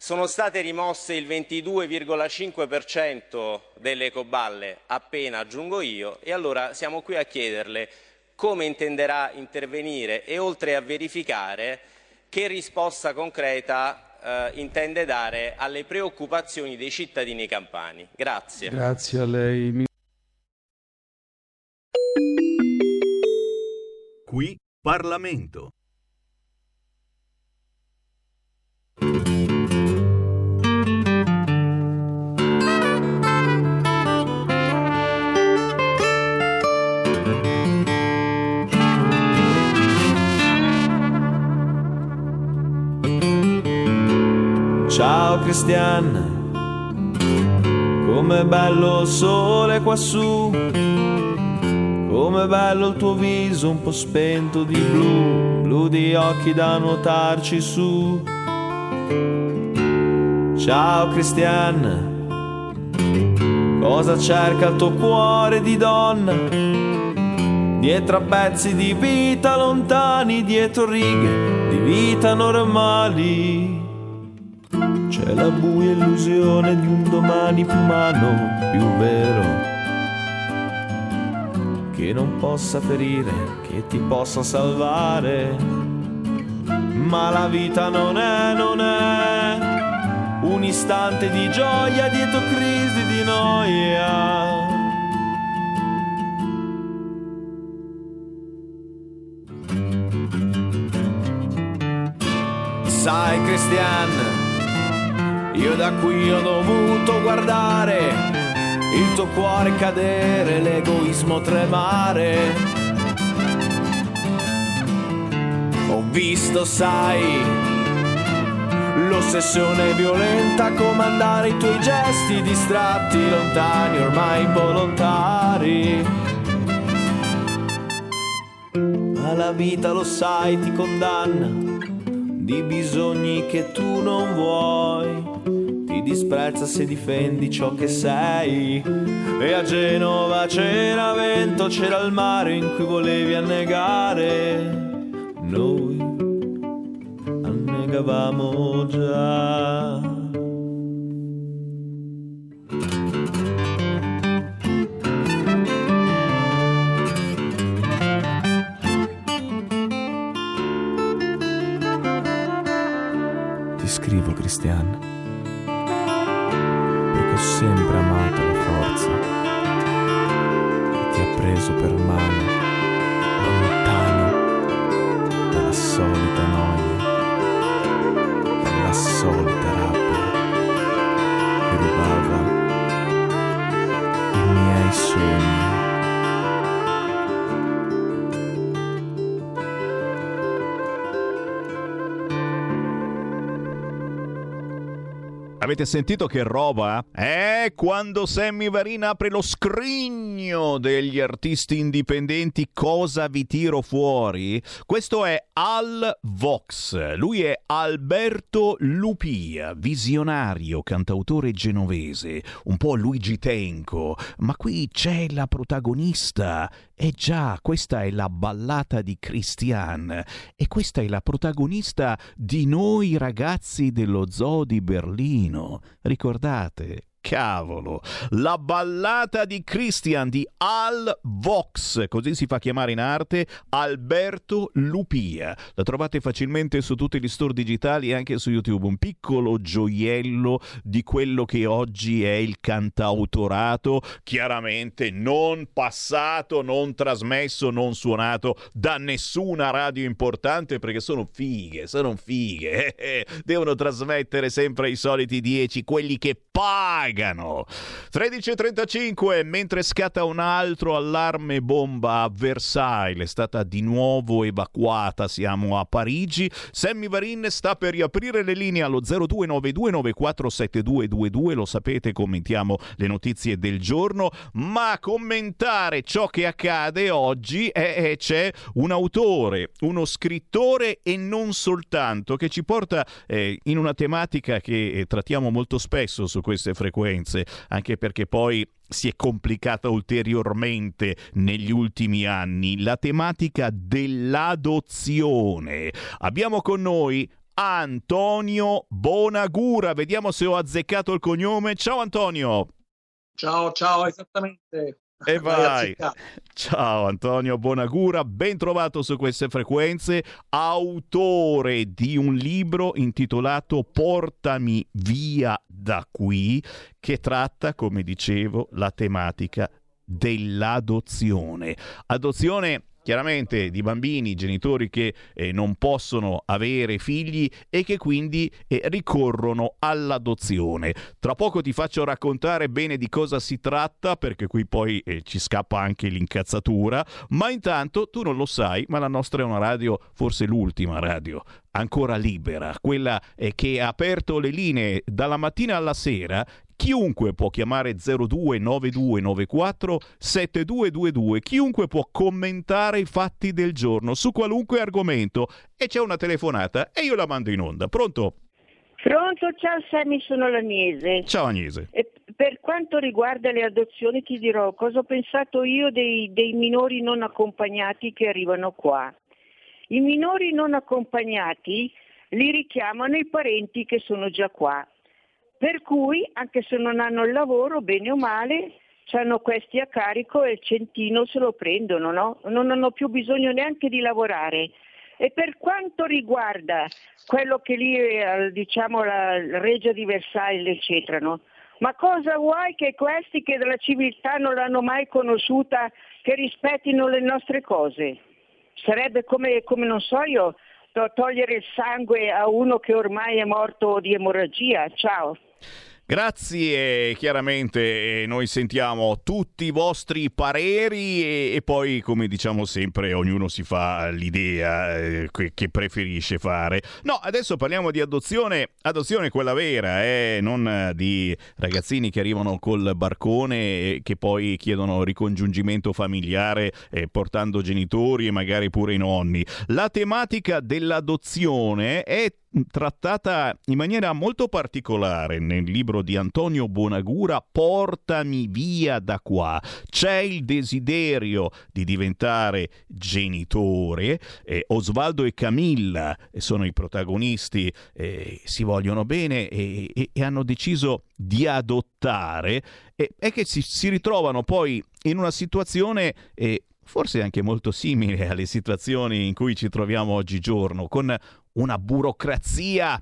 sono state rimosse il 22,5% delle ecoballe, appena aggiungo io, e allora siamo qui a chiederle come intenderà intervenire e oltre a verificare che risposta concreta eh, intende dare alle preoccupazioni dei cittadini campani. Grazie. Grazie a lei. Qui Parlamento. Ciao Cristian, com'è bello il sole quassù, com'è bello il tuo viso un po' spento di blu, blu di occhi da nuotarci su. Ciao Cristian, cosa cerca il tuo cuore di donna? Dietro a pezzi di vita lontani, dietro righe di vita normali. C'è la buia illusione di un domani più umano, più vero. Che non possa ferire, che ti possa salvare. Ma la vita non è, non è un istante di gioia dietro crisi di noia. Sai Christian, io da qui ho dovuto guardare il tuo cuore cadere, l'egoismo tremare. Ho visto, sai, l'ossessione violenta comandare i tuoi gesti distratti, lontani, ormai involontari. Ma la vita, lo sai, ti condanna di bisogni che tu non vuoi disprezza se difendi ciò che sei. E a Genova c'era vento, c'era il mare in cui volevi annegare. Noi annegavamo già. Cristian sempre amato la forza che ti ha preso per mano Avete sentito che roba? Eh, quando Sammy Varin apre lo scrigno degli artisti indipendenti, cosa vi tiro fuori? Questo è Al Vox. Lui è Alberto Lupia, visionario, cantautore genovese, un po' Luigi Tenco, ma qui c'è la protagonista. Eh già, questa è la ballata di Christian e questa è la protagonista di noi ragazzi dello zoo di Berlino. Ricordate? Cavolo, la ballata di Christian di Al Vox, così si fa chiamare in arte Alberto Lupia. La trovate facilmente su tutti gli store digitali e anche su YouTube. Un piccolo gioiello di quello che oggi è il cantautorato, chiaramente non passato, non trasmesso, non suonato da nessuna radio importante perché sono fighe, sono fighe. [laughs] Devono trasmettere sempre i soliti dieci, quelli che pagano. 13.35, mentre scatta un altro allarme bomba a Versailles, è stata di nuovo evacuata, siamo a Parigi. Sammy Varin sta per riaprire le linee allo 0292947222, lo sapete, commentiamo le notizie del giorno, ma commentare ciò che accade oggi è, è c'è un autore, uno scrittore e non soltanto, che ci porta eh, in una tematica che eh, trattiamo molto spesso su queste frequenze, anche perché poi si è complicata ulteriormente negli ultimi anni la tematica dell'adozione. Abbiamo con noi Antonio Bonagura, vediamo se ho azzeccato il cognome. Ciao Antonio. Ciao, ciao, esattamente. E [laughs] vai. Ciao Antonio Bonagura, ben trovato su queste frequenze, autore di un libro intitolato Portami via da qui, che tratta, come dicevo, la tematica dell'adozione. Adozione chiaramente di bambini, genitori che eh, non possono avere figli e che quindi eh, ricorrono all'adozione. Tra poco ti faccio raccontare bene di cosa si tratta perché qui poi eh, ci scappa anche l'incazzatura, ma intanto tu non lo sai, ma la nostra è una radio, forse l'ultima radio ancora libera, quella eh, che ha aperto le linee dalla mattina alla sera Chiunque può chiamare 029294 7222, chiunque può commentare i fatti del giorno su qualunque argomento e c'è una telefonata e io la mando in onda. Pronto? Pronto, ciao Sammy, sono l'Agnese. Ciao Agnese. E per quanto riguarda le adozioni ti dirò cosa ho pensato io dei, dei minori non accompagnati che arrivano qua. I minori non accompagnati li richiamano i parenti che sono già qua per cui, anche se non hanno il lavoro, bene o male, hanno questi a carico e il centino se lo prendono, no? Non hanno più bisogno neanche di lavorare. E per quanto riguarda quello che lì, è, diciamo, la Regia di Versailles, eccetera, no? Ma cosa vuoi che questi che della civiltà non l'hanno mai conosciuta, che rispettino le nostre cose? Sarebbe come, come non so io, togliere il sangue a uno che ormai è morto di emorragia. Ciao. Grazie, chiaramente noi sentiamo tutti i vostri pareri e, e, poi, come diciamo sempre, ognuno si fa l'idea eh, che, preferisce fare. No, adesso parliamo di adozione, adozione quella vera, eh, non di ragazzini che arrivano col barcone e che poi chiedono ricongiungimento familiare eh, portando genitori e magari pure i nonni. La tematica dell'adozione è trattata in maniera molto particolare nel libro di Antonio Bonagura Portami via da qua. C'è il desiderio di diventare genitore. Eh, Osvaldo e Camilla sono i protagonisti, eh, si vogliono bene e, e, e, hanno deciso di adottare. E, è che si, si ritrovano poi in una situazione eh, forse anche molto simile alle situazioni in cui ci troviamo oggigiorno, con una burocrazia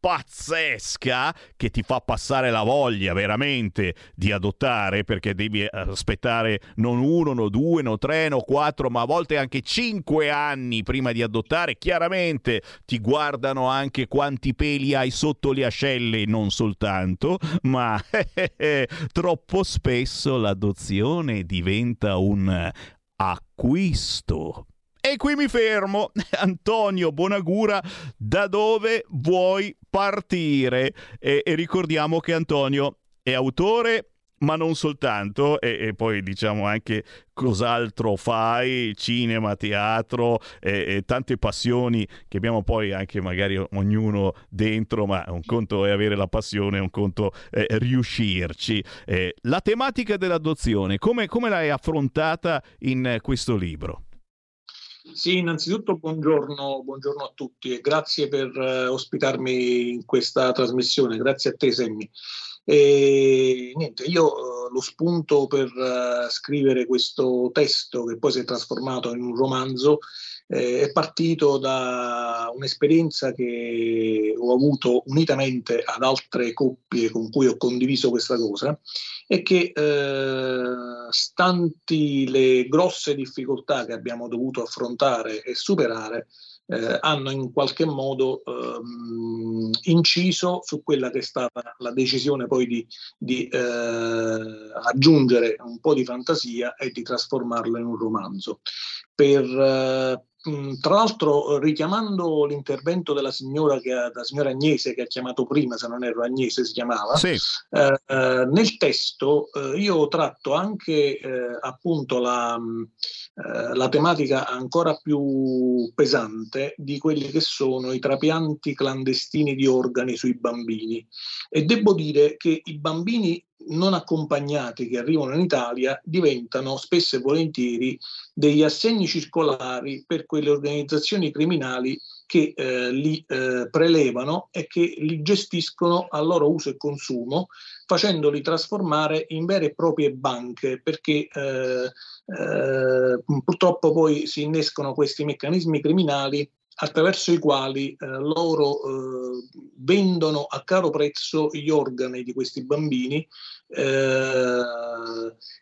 pazzesca che ti fa passare la voglia veramente di adottare perché devi aspettare non uno, no due, no tre, no quattro, ma a volte anche cinque anni prima di adottare. Chiaramente ti guardano anche quanti peli hai sotto le ascelle, non soltanto, [laughs] ma [laughs] troppo spesso l'adozione diventa un acquisto. E qui mi fermo. [laughs] Antonio Bonagura, da dove vuoi partire? E, e ricordiamo che Antonio è autore ma non soltanto, e, e, poi diciamo anche cos'altro fai, cinema, teatro, e, e, tante passioni che abbiamo poi anche magari ognuno dentro, ma un conto è avere la passione, un conto è riuscirci. Eh, la tematica dell'adozione, come, come l'hai affrontata in questo libro? Sì, innanzitutto buongiorno, buongiorno, a tutti e grazie per uh, ospitarmi in questa trasmissione, grazie a te Semmi. E niente, io uh, lo spunto per uh, scrivere questo testo che poi si è trasformato in un romanzo eh, è partito da un'esperienza che ho avuto unitamente ad altre coppie con cui ho condiviso questa cosa e che eh, stanti le grosse difficoltà che abbiamo dovuto affrontare e superare eh, hanno in qualche modo ehm, inciso su quella che è stata la decisione poi di, di eh, aggiungere un po' di fantasia e di trasformarla in un romanzo. Per, eh, tra l'altro, richiamando l'intervento della signora, che ha, la signora Agnese che ha chiamato prima, se non ero Agnese si chiamava, sì. eh, eh, nel testo eh, io tratto anche eh, appunto la, eh, la, tematica ancora più pesante di quelli che sono i trapianti clandestini di organi sui bambini. E devo dire che i bambini non accompagnati che arrivano in Italia diventano spesso e volentieri degli assegni circolari per quelle organizzazioni criminali che eh, li eh, prelevano e che li gestiscono a loro uso e consumo, facendoli trasformare in vere e proprie banche, perché eh, eh purtroppo poi si innescono questi meccanismi criminali attraverso i quali eh, loro eh, vendono a caro prezzo gli organi di questi bambini eh,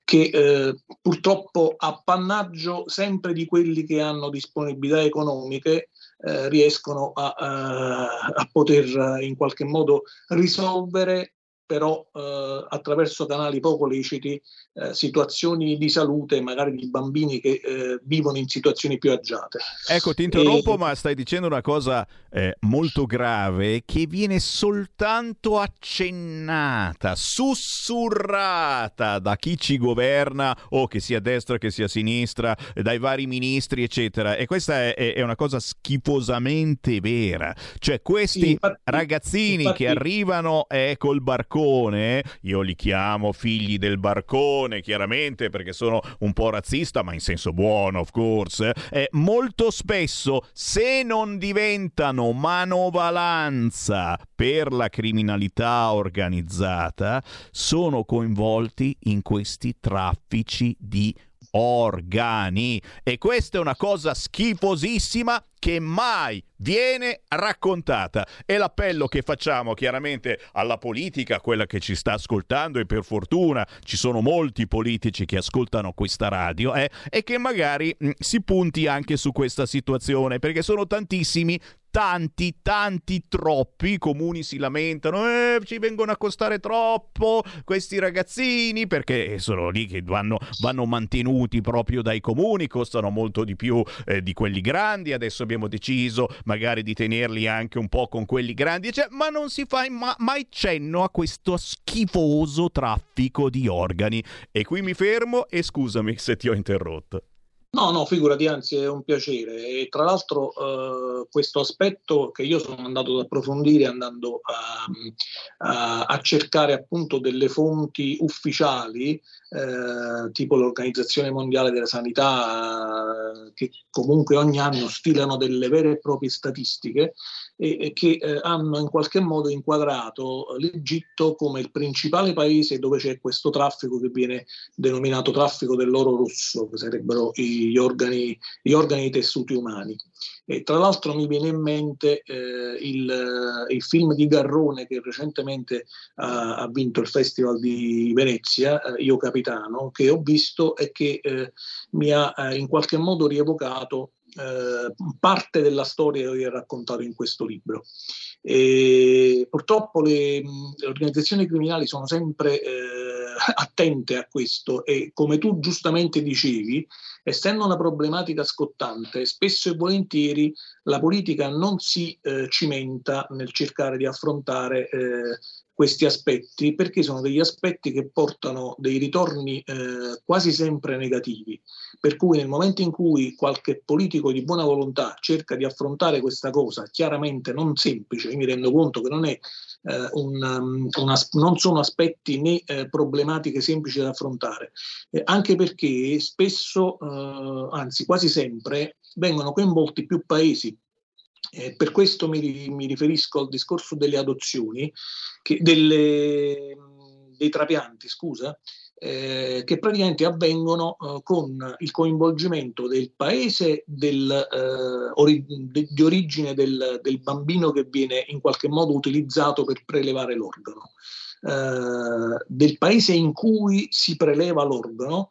che eh, purtroppo appannaggio sempre di quelli che hanno disponibilità economiche eh, riescono a, a, a poter in qualche modo risolvere però eh, attraverso canali poco leciti eh, situazioni di salute magari di bambini che eh, vivono in situazioni più agiate. Ecco, ti interrompo, e... ma stai dicendo una cosa eh, molto grave che viene soltanto accennata, sussurrata da chi ci governa o che sia a destra che sia a sinistra, dai vari ministri, eccetera. E questa è, è una cosa schifosamente vera. Cioè, questi infatti, ragazzini infatti... che arrivano eh, col barcone, io li chiamo figli del barcone, chiaramente perché sono un po' razzista, ma in senso buono, of course, eh, molto spesso se non diventano manovalanza per la criminalità organizzata, sono coinvolti in questi traffici di organi. E questa è una cosa schifosissima che mai viene raccontata. E l'appello che facciamo chiaramente alla politica, quella che ci sta ascoltando, e per fortuna ci sono molti politici che ascoltano questa radio, eh, è che magari mh, si punti anche su questa situazione, perché sono tantissimi tanti, tanti, troppi i comuni si lamentano, eh, ci vengono a costare troppo questi ragazzini perché sono lì che vanno, vanno mantenuti proprio dai comuni, costano molto di più eh, di quelli grandi, adesso abbiamo deciso magari di tenerli anche un po' con quelli grandi, cioè, ma non si fa ma- mai cenno a questo schifoso traffico di organi. E qui mi fermo e scusami se ti ho interrotto. No, no, figurati, anzi è un piacere. E tra l'altro eh, questo aspetto che io sono andato ad approfondire andando a, a, a cercare appunto delle fonti ufficiali, eh, tipo l'Organizzazione Mondiale della Sanità, eh, che comunque ogni anno stilano delle vere e proprie statistiche, e, e che eh, hanno in qualche modo inquadrato l'Egitto come il principale paese dove c'è questo traffico che viene denominato traffico dell'oro rosso, che sarebbero gli organi, gli organi tessuti umani. E tra l'altro mi viene in mente eh, il, il, film di Garrone che recentemente ha, ha vinto il Festival di Venezia, eh, Io Capitano, che ho visto e che eh, mi ha eh, in qualche modo rievocato eh, parte della storia che ho raccontato in questo libro. E purtroppo le, le, organizzazioni criminali sono sempre eh, [laughs] attente a questo e come tu giustamente dicevi, essendo una problematica scottante, spesso e volentieri la politica non si eh, cimenta nel cercare di affrontare eh, questi aspetti perché sono degli aspetti che portano dei ritorni eh, quasi sempre negativi. Per cui nel momento in cui qualche politico di buona volontà cerca di affrontare questa cosa, chiaramente non semplice, io mi rendo conto che non, è, eh, un, um, una, non sono aspetti né eh, problematiche semplici da affrontare, eh, anche perché spesso, eh, anzi quasi sempre, vengono coinvolti più paesi eh, per questo mi, mi, riferisco al discorso delle adozioni, che, delle, dei trapianti, scusa, eh, che praticamente avvengono eh, con il coinvolgimento del paese del, eh, ori- de- di origine del, del, bambino che viene in qualche modo utilizzato per prelevare l'organo, eh, del paese in cui si preleva l'organo,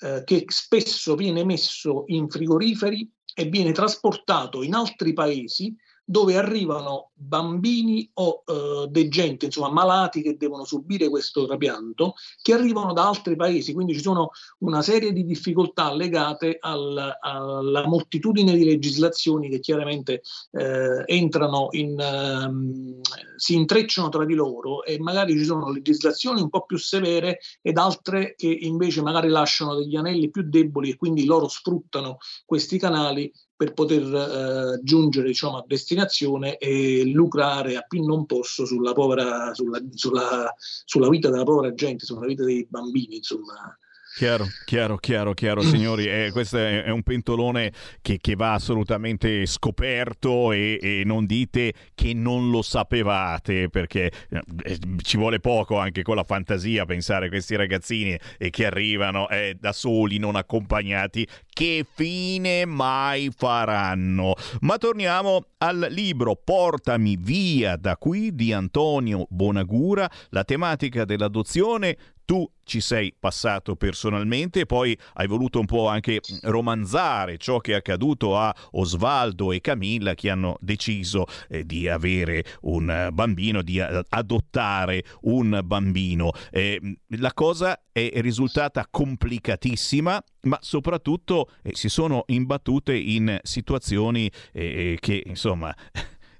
eh, che spesso viene messo in frigoriferi e viene trasportato in altri paesi dove arrivano bambini o eh, gente, insomma, malati che devono subire questo trapianto, che arrivano da altri paesi, quindi ci sono una serie di difficoltà legate al, alla moltitudine di legislazioni che chiaramente eh, entrano in, um, si intrecciano tra di loro e magari ci sono legislazioni un po' più severe ed altre che invece magari lasciano degli anelli più deboli e quindi loro sfruttano questi canali per poter eh, giungere diciamo, a destinazione e lucrare a più non posso sulla, povera, sulla, sulla, sulla vita della povera gente, sulla vita dei bambini, insomma. Chiaro, chiaro, chiaro, chiaro, signori. Eh, questo è, un pentolone che, che va assolutamente scoperto e, e, non dite che non lo sapevate, perché eh, ci vuole poco anche con la fantasia pensare a questi ragazzini e che arrivano eh, da soli, non accompagnati, che fine mai faranno. Ma torniamo al libro Portami via da qui di Antonio Bonagura, la tematica dell'adozione tu ci sei passato personalmente e poi hai voluto un po' anche romanzare ciò che è accaduto a Osvaldo e Camilla che hanno deciso eh, di avere un bambino, di adottare un bambino. Eh, la cosa è risultata complicatissima, ma soprattutto eh, si sono imbattute in situazioni eh, che insomma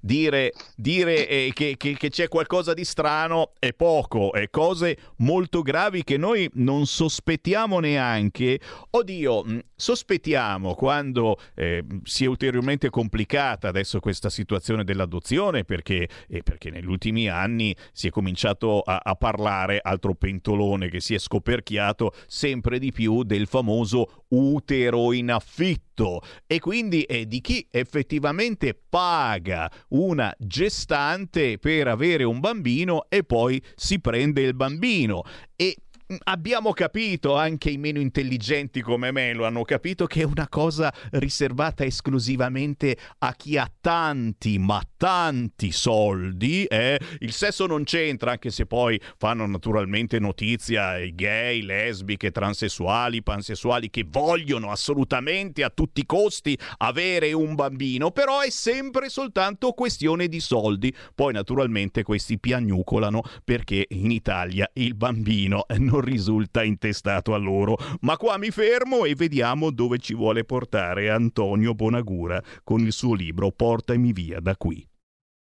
dire, dire eh, che, che, che, c'è qualcosa di strano è poco, è cose molto gravi che noi non sospettiamo neanche. Oddio, mm, sospettiamo quando eh, si è ulteriormente complicata adesso questa situazione dell'adozione perché, eh, perché negli ultimi anni si è cominciato a, a parlare, altro pentolone che si è scoperchiato sempre di più del famoso utero in affitto. E quindi è di chi effettivamente paga una gestante per avere un bambino e poi si prende il bambino. E abbiamo capito, anche i meno intelligenti come me lo hanno capito, che è una cosa riservata esclusivamente a chi ha tanti, ma tanti soldi. Eh? Il sesso non c'entra, anche se poi fanno naturalmente notizia i gay, lesbiche, transessuali, pansessuali che vogliono assolutamente a tutti i costi avere un bambino, però è sempre soltanto questione di soldi. Poi naturalmente questi piagnucolano perché in Italia il bambino non risulta intestato a loro. Ma qua mi fermo e vediamo dove ci vuole portare Antonio Bonagura con il suo libro Portami via da qui.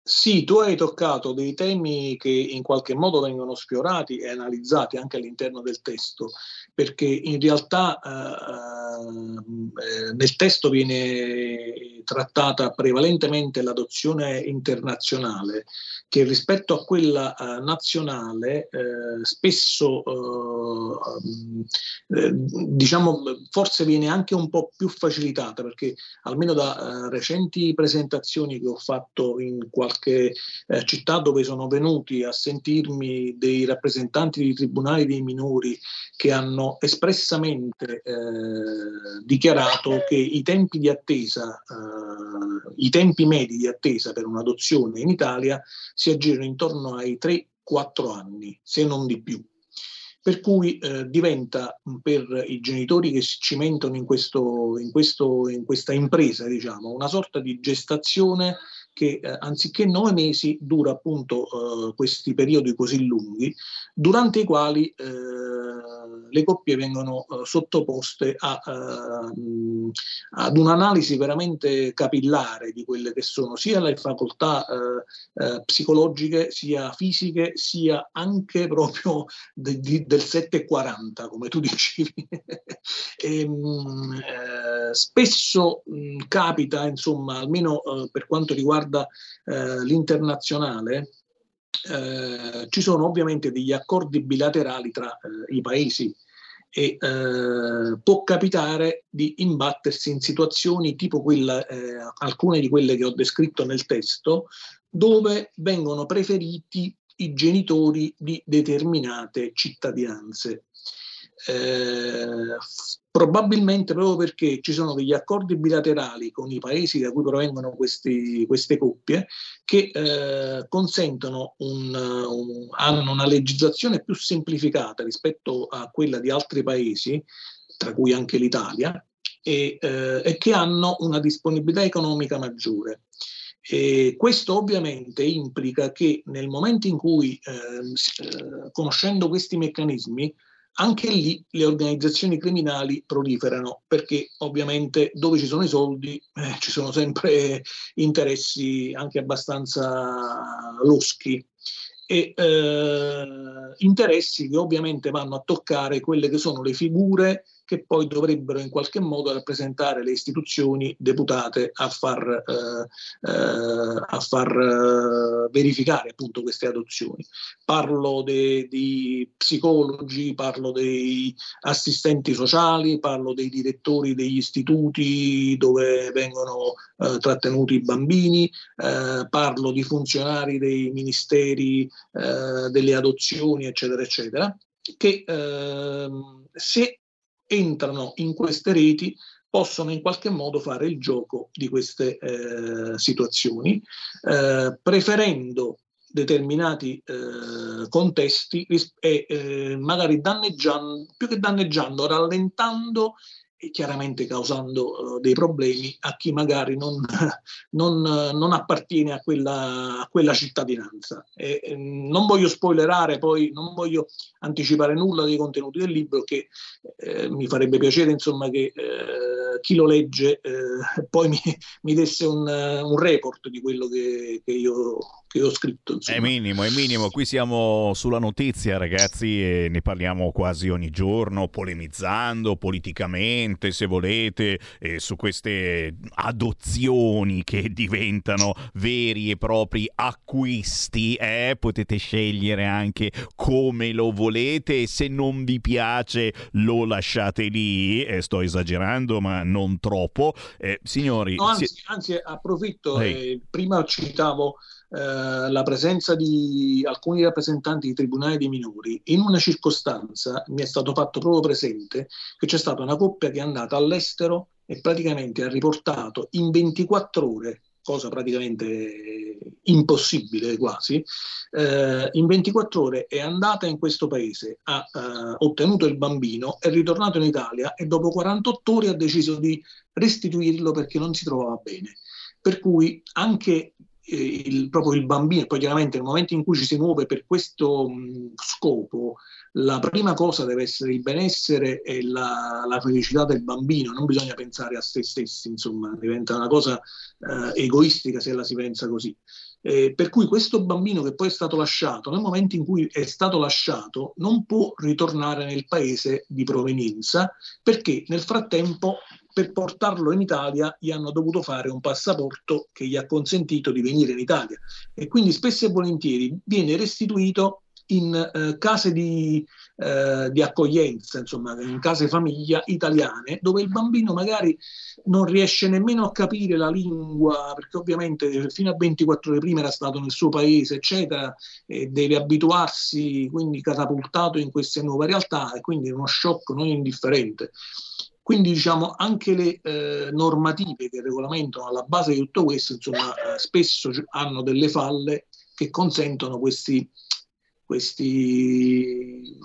Sì, tu hai toccato dei temi che in qualche modo vengono sfiorati e analizzati anche all'interno del testo, perché in realtà eh, eh, nel testo viene trattata prevalentemente l'adozione internazionale, che rispetto a quella eh, nazionale eh, spesso eh, eh, diciamo forse viene anche un po' più facilitata perché almeno da recenti presentazioni che ho fatto in qualche eh, città dove sono venuti a sentirmi dei rappresentanti dei tribunali dei minori che hanno espressamente dichiarato che i tempi di attesa i tempi medi di attesa per un'adozione in Italia si aggirano intorno ai 3-4 anni, se non di più. Per cui eh, diventa per i genitori che si cimentano in, questo, in, questo, in questa impresa, diciamo, una sorta di gestazione che eh, anziché nove mesi dura appunto eh, questi periodi così lunghi, durante i quali eh, le coppie vengono eh, sottoposte a, uh, ad un'analisi veramente capillare di quelle che sono sia le facoltà uh, uh, psicologiche, sia fisiche, sia anche proprio de, de, del 740, come tu [laughs] dicevi. e, um, spesso um, capita, insomma, almeno per quanto riguarda l'internazionale, eh, ci sono ovviamente degli accordi bilaterali tra eh, i paesi e eh, può capitare di imbattersi in situazioni tipo quella, eh, alcune di quelle che ho descritto nel testo, dove vengono preferiti i genitori di determinate cittadinanze. Eh, probabilmente proprio perché ci sono degli accordi bilaterali con i paesi da cui provengono questi, queste coppie che eh, consentono un, un, hanno una legislazione più semplificata rispetto a quella di altri paesi, tra cui anche l'Italia, e, eh, e che hanno una disponibilità economica maggiore. E questo ovviamente implica che nel momento in cui, eh, eh conoscendo questi meccanismi, anche lì le organizzazioni criminali proliferano perché ovviamente dove ci sono i soldi eh, ci sono sempre interessi anche abbastanza loschi. E eh, interessi che ovviamente vanno a toccare quelle che sono le figure che poi dovrebbero in qualche modo rappresentare le istituzioni deputate a far, eh, eh, a far eh, verificare appunto queste adozioni. Parlo di psicologi, parlo dei assistenti sociali, parlo dei direttori degli istituti dove vengono eh, trattenuti i bambini, eh, parlo di funzionari dei ministeri eh, delle adozioni, eccetera, eccetera che eh, se entrano in queste reti possono in qualche modo fare il gioco di queste eh, situazioni, eh, preferendo determinati eh, contesti e eh, magari danneggiando, più che danneggiando, rallentando chiaramente causando uh, dei problemi a chi magari non, [laughs] non, non appartiene a quella, a quella cittadinanza. E, e non voglio spoilerare, poi non voglio anticipare nulla dei contenuti del libro, che eh, mi farebbe piacere insomma che eh, chi lo legge eh, [laughs] poi mi, mi desse un, un, report di quello che, che io che ho scritto. Insomma. È minimo, è minimo. Qui siamo sulla notizia, ragazzi, e ne parliamo quasi ogni giorno, polemizzando politicamente, se volete, su queste adozioni che diventano veri e propri acquisti. Eh? Potete scegliere anche come lo volete e se non vi piace lo lasciate lì. Eh, sto esagerando, ma non troppo. Eh, signori, no, anzi, si... anzi, approfitto, eh, prima citavo eh, la presenza di alcuni rappresentanti di tribunali dei minori, in una circostanza mi è stato fatto proprio presente che c'è stata una coppia che è andata all'estero e praticamente ha riportato in 24 ore cosa praticamente impossibile quasi, eh, in 24 ore è andata in questo paese, ha eh, ottenuto il bambino, è ritornato in Italia e dopo 48 ore ha deciso di restituirlo perché non si trovava bene. Per cui anche il, proprio il bambino, poi chiaramente nel momento in cui ci si muove per questo mh, scopo, la prima cosa deve essere il benessere e la, la, felicità del bambino, non bisogna pensare a se stessi, insomma, diventa una cosa eh, egoistica se la si pensa così. Eh, per cui questo bambino che poi è stato lasciato, nel momento in cui è stato lasciato, non può ritornare nel paese di provenienza perché nel frattempo per portarlo in Italia gli hanno dovuto fare un passaporto che gli ha consentito di venire in Italia e quindi spesso e volentieri viene restituito in eh, case di, eh, di, accoglienza, insomma, in case famiglia italiane, dove il bambino magari non riesce nemmeno a capire la lingua, perché ovviamente fino a 24 ore prima era stato nel suo paese, eccetera, e deve abituarsi, quindi catapultato in queste nuove realtà, e quindi è uno shock non indifferente. Quindi diciamo anche le eh, normative che regolamentano alla base di tutto questo, insomma, eh, spesso hanno delle falle che consentono questi, questi,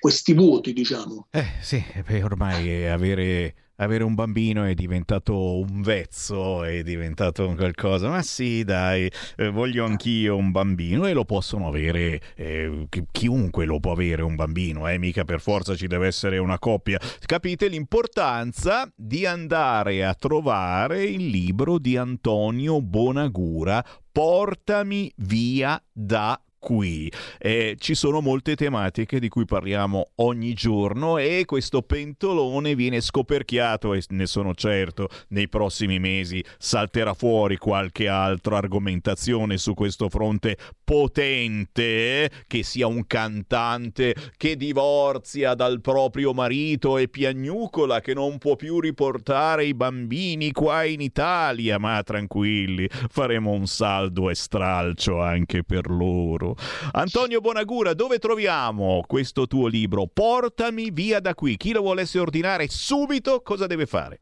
questi vuoti, diciamo. Eh sì, ormai avere avere un bambino è diventato un vezzo, è diventato qualcosa. Ma sì, dai, eh, voglio anch'io un bambino e lo possono avere, eh, chiunque lo può avere un bambino, eh, mica per forza ci deve essere una coppia. Capite l'importanza di andare a trovare il libro di Antonio Bonagura, Portami via da qui. Eh, ci sono molte tematiche di cui parliamo ogni giorno e questo pentolone viene scoperchiato e ne sono certo nei prossimi mesi salterà fuori qualche altra argomentazione su questo fronte potente che sia un cantante che divorzia dal proprio marito e piagnucola che non può più riportare i bambini qua in Italia ma tranquilli faremo un saldo e stralcio anche per loro Antonio Bonagura, dove troviamo questo tuo libro? Portami via da qui. Chi lo volesse ordinare subito, cosa deve fare?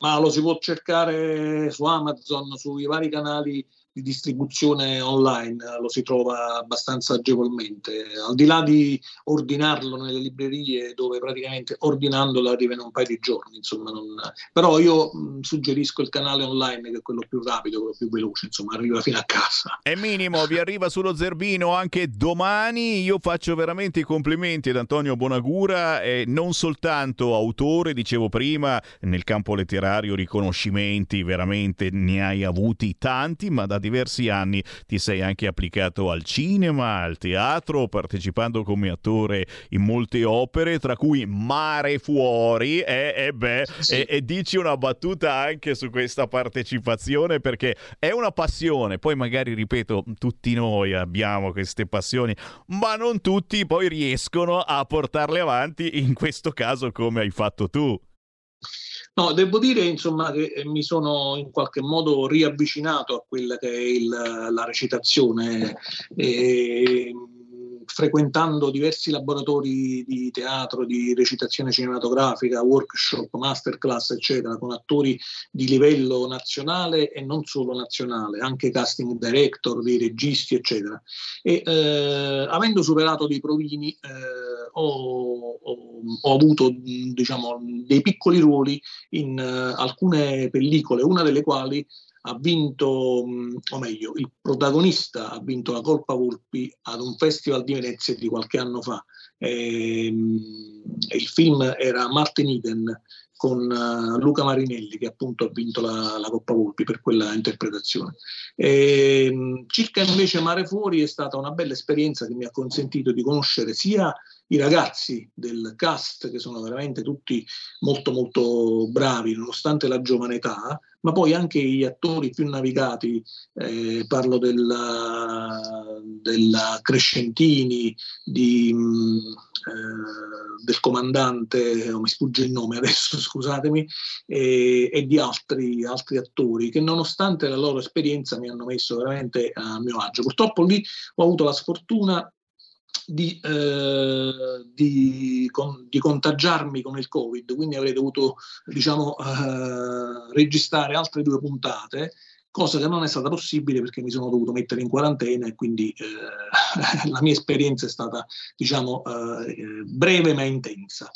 Ma lo si può cercare su Amazon, sui vari canali di distribuzione online lo si trova abbastanza agevolmente, al di là di ordinarlo nelle librerie dove praticamente ordinandolo arriva in un paio di giorni, insomma, non... però io mh, suggerisco il canale online che è quello più rapido, quello più veloce, insomma, arriva fino a casa. È minimo, vi arriva sullo Zerbino anche domani, io faccio veramente i complimenti ad Antonio Bonagura, eh, non soltanto autore, dicevo prima, nel campo letterario riconoscimenti veramente ne hai avuti tanti, ma da diversi anni ti sei anche applicato al cinema, al teatro, partecipando come attore in molte opere, tra cui Mare Fuori. E, e beh, sì. e, e dici una battuta anche su questa partecipazione perché è una passione. Poi magari, ripeto, tutti noi abbiamo queste passioni, ma non tutti poi riescono a portarle avanti, in questo caso come hai fatto tu. No, devo dire insomma che eh, mi sono in qualche modo riavvicinato a quella che è il, la recitazione. E, frequentando diversi laboratori di teatro, di recitazione cinematografica, workshop, masterclass, eccetera, con attori di livello nazionale e non solo nazionale, anche casting director, dei registi, eccetera. E eh, avendo superato dei provini, eh, ho, ho, ho, avuto diciamo, dei piccoli ruoli in uh, alcune pellicole, una delle quali ha vinto, o meglio, il protagonista ha vinto la Colpa Volpi ad un festival di Venezia di qualche anno fa. E, il film era Martin Eden con uh, Luca Marinelli che appunto ha vinto la, la Coppa Volpi per quella interpretazione. E, circa invece Mare Fuori è stata una bella esperienza che mi ha consentito di conoscere sia i ragazzi del cast che sono veramente tutti molto molto bravi nonostante la giovane età, ma poi anche gli attori più navigati, eh, parlo della, della Crescentini, di, mh, eh, del comandante, oh, mi sfugge il nome adesso, [laughs] scusatemi, e, e di altri, altri, attori che nonostante la loro esperienza mi hanno messo veramente a mio agio. Purtroppo lì ho avuto la sfortuna di, eh, di, con, di, contagiarmi con il Covid, quindi avrei dovuto diciamo, eh, registrare altre due puntate, cosa che non è stata possibile perché mi sono dovuto mettere in quarantena e quindi eh, [laughs] la mia esperienza è stata diciamo, eh, breve ma intensa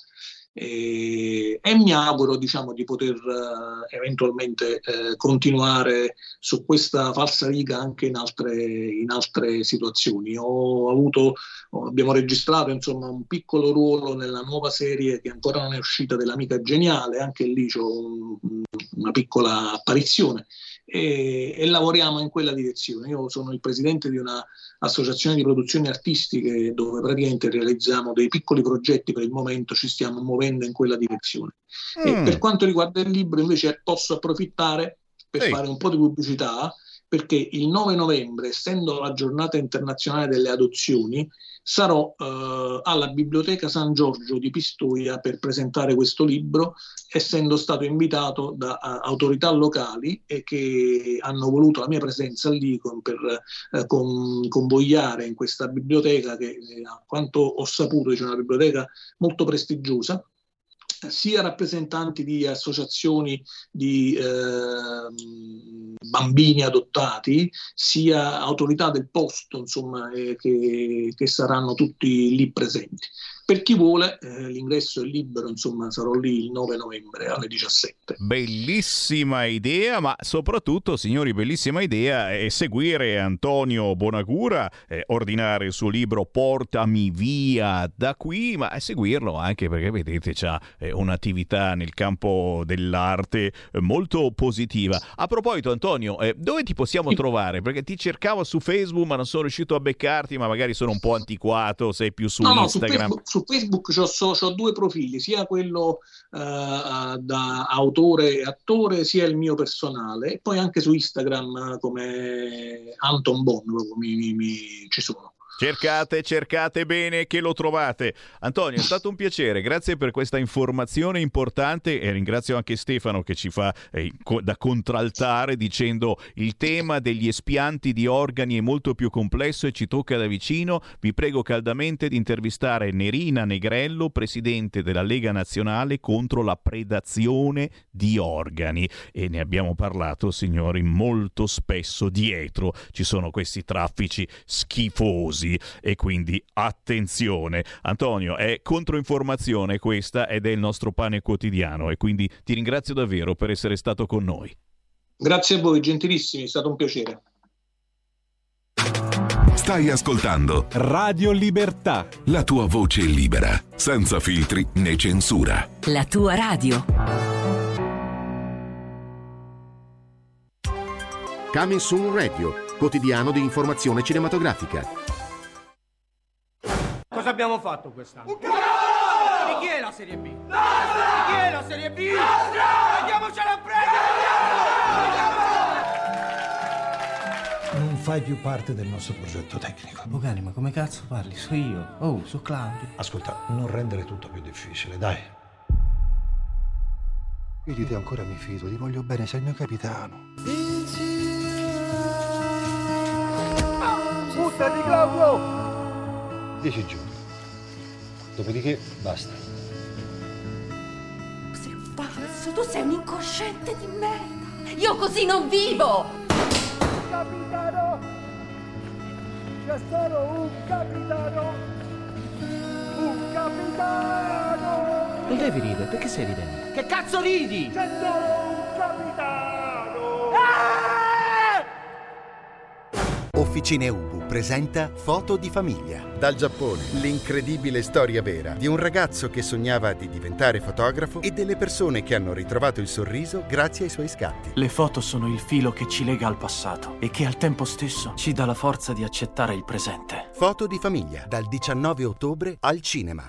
e, e mi auguro diciamo, di poter uh, eventualmente uh, continuare su questa falsa riga anche in altre, in altre situazioni. Avuto, abbiamo registrato insomma, un piccolo ruolo nella nuova serie che ancora non è uscita dell'Amica Geniale, anche lì ho un, una piccola apparizione e, e, lavoriamo in quella direzione. Io sono il presidente di un'associazione di produzioni artistiche dove praticamente realizziamo dei piccoli progetti per il momento, ci stiamo muovendo in quella direzione. Mm. Per quanto riguarda il libro invece posso approfittare per Ehi. fare un po' di pubblicità perché il 9 novembre, essendo la giornata internazionale delle adozioni, sarò eh, alla Biblioteca San Giorgio di Pistoia per presentare questo libro, essendo stato invitato da uh, autorità locali e che hanno voluto la mia presenza lì con, per uh, con, convogliare in questa biblioteca che, eh, a quanto ho saputo, è una biblioteca molto prestigiosa sia rappresentanti di associazioni di eh, bambini adottati, sia autorità del posto, insomma, eh, che, che, saranno tutti lì presenti. Per chi vuole, eh, l'ingresso è libero, insomma, sarò lì il 9 novembre alle 17. Bellissima idea, ma soprattutto, signori, bellissima idea è seguire Antonio Bonagura, eh, ordinare il suo libro Portami via da qui, ma seguirlo anche perché vedete c'ha eh, un'attività nel campo dell'arte eh, molto positiva. A proposito, Antonio, eh, dove ti possiamo trovare? Perché ti cercavo su Facebook, ma non sono riuscito a beccarti, ma magari sono un po' antiquato, sei più su no, Instagram. No, su Facebook, su Facebook ho due profili, sia quello uh, da autore e attore, sia il mio personale, e poi anche su Instagram come Anton Bon mi, mi, mi, ci sono. Cercate, cercate bene che lo trovate. Antonio, è stato un piacere, grazie per questa informazione importante e ringrazio anche Stefano che ci fa eh, da contraltare dicendo il tema degli espianti di organi è molto più complesso e ci tocca da vicino. Vi prego caldamente di intervistare Nerina Negrello, presidente della Lega Nazionale contro la predazione di organi e ne abbiamo parlato, signori, molto spesso dietro ci sono questi traffici schifosi così e quindi attenzione. Antonio, è controinformazione questa ed è il nostro pane quotidiano e quindi ti ringrazio davvero per essere stato con noi. Grazie a voi, gentilissimi, è stato un piacere. Stai ascoltando Radio Libertà. La tua voce libera, senza filtri né censura. La tua radio. Coming Soon Radio, quotidiano di informazione cinematografica cosa abbiamo fatto quest'anno? Un cazzo! Di chi è la Serie B? Nostra! Di chi è la Serie B? Nostra! Andiamocela a prendere! Non fai più parte del nostro progetto tecnico. Bogani, ma come cazzo parli? So io. Oh, so Claudio. Ascolta, non rendere tutto più difficile, dai. Io di te ancora mi fido, ti voglio bene, sei il mio capitano. Buttati, Claudio! Dieci giorni. Dopodiché basta. Sei un pazzo, tu sei un incosciente di merda. Io così non vivo! Capitano! C'è solo un capitano! Un capitano! Non devi ridere, perché stai ridendo? Che cazzo ridi? C'è solo un capitano! Officine Ubu presenta Foto di famiglia. Dal Giappone, l'incredibile storia vera di un ragazzo che sognava di diventare fotografo e delle persone che hanno ritrovato il sorriso grazie ai suoi scatti. Le foto sono il filo che ci lega al passato e che al tempo stesso ci dà la forza di accettare il presente. Foto di famiglia, dal 19 ottobre al cinema.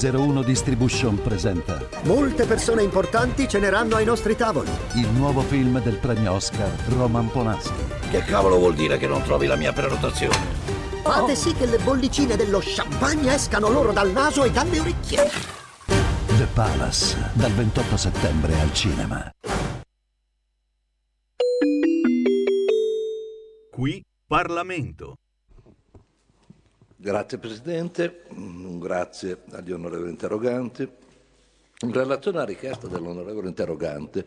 01 Distribution presenta Molte persone importanti ceneranno ai nostri tavoli. il nuovo film del premio Oscar Roman Polanski. Che cavolo vuol dire che non trovi la mia prenotazione? Fate sì che le bollicine dello champagne escano loro dal naso e dalle orecchie. The Palace, dal 28 settembre al cinema. Qui Parlamento. Grazie Presidente, un grazie agli onorevoli interroganti. In relazione alla richiesta dell'onorevole interrogante,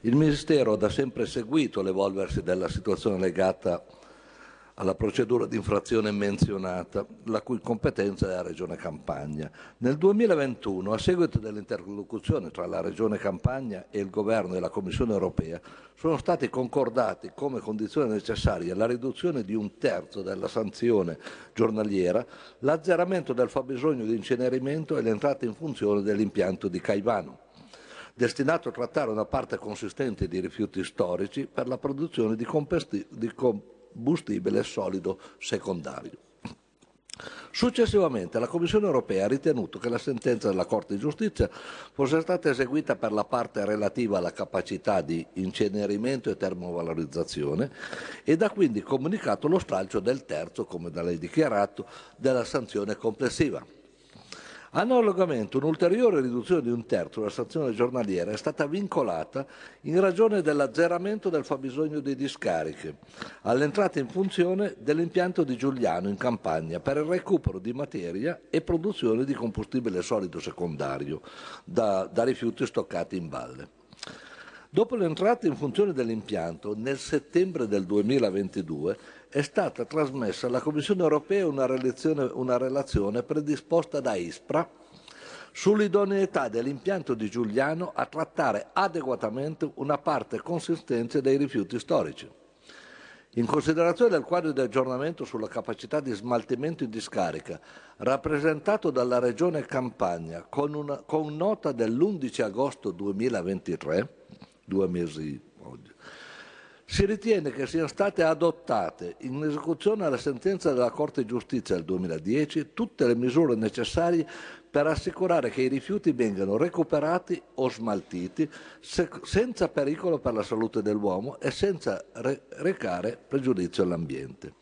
il Ministero ha da sempre seguito l'evolversi della situazione legata alla procedura di infrazione menzionata, la cui competenza è la Regione Campania. Nel 2021, a seguito dell'interlocuzione tra la Regione Campania e il Governo e la Commissione europea, sono stati concordati come condizione necessaria la riduzione di un terzo della sanzione giornaliera, l'azzeramento del fabbisogno di incenerimento e l'entrata in funzione dell'impianto di Caivano destinato a trattare una parte consistente di rifiuti storici per la produzione di, compesti- di combustibile solido secondario. Successivamente la Commissione europea ha ritenuto che la sentenza della Corte di giustizia fosse stata eseguita per la parte relativa alla capacità di incenerimento e termovalorizzazione ed ha quindi comunicato lo stralcio del terzo, come da lei dichiarato, della sanzione complessiva. Analogamente un'ulteriore riduzione di un terzo della sanzione giornaliera è stata vincolata in ragione dell'azzeramento del fabbisogno di discariche all'entrata in funzione dell'impianto di Giuliano in Campania per il recupero di materia e produzione di combustibile solido secondario da, da rifiuti stoccati in valle. Dopo l'entrata in funzione dell'impianto, nel settembre del 2022 è stata trasmessa alla Commissione europea una relazione, una relazione predisposta da ISPRA sull'idoneità dell'impianto di Giuliano a trattare adeguatamente una parte consistente dei rifiuti storici. In considerazione del quadro di aggiornamento sulla capacità di smaltimento in discarica, rappresentato dalla Regione Campania con, una, con nota dell'11 agosto 2023, due mesi oggi, si ritiene che siano state adottate in esecuzione alla sentenza della Corte di Giustizia del 2010 tutte le misure necessarie per assicurare che i rifiuti vengano recuperati o smaltiti se- senza pericolo per la salute dell'uomo e senza re- recare pregiudizio all'ambiente.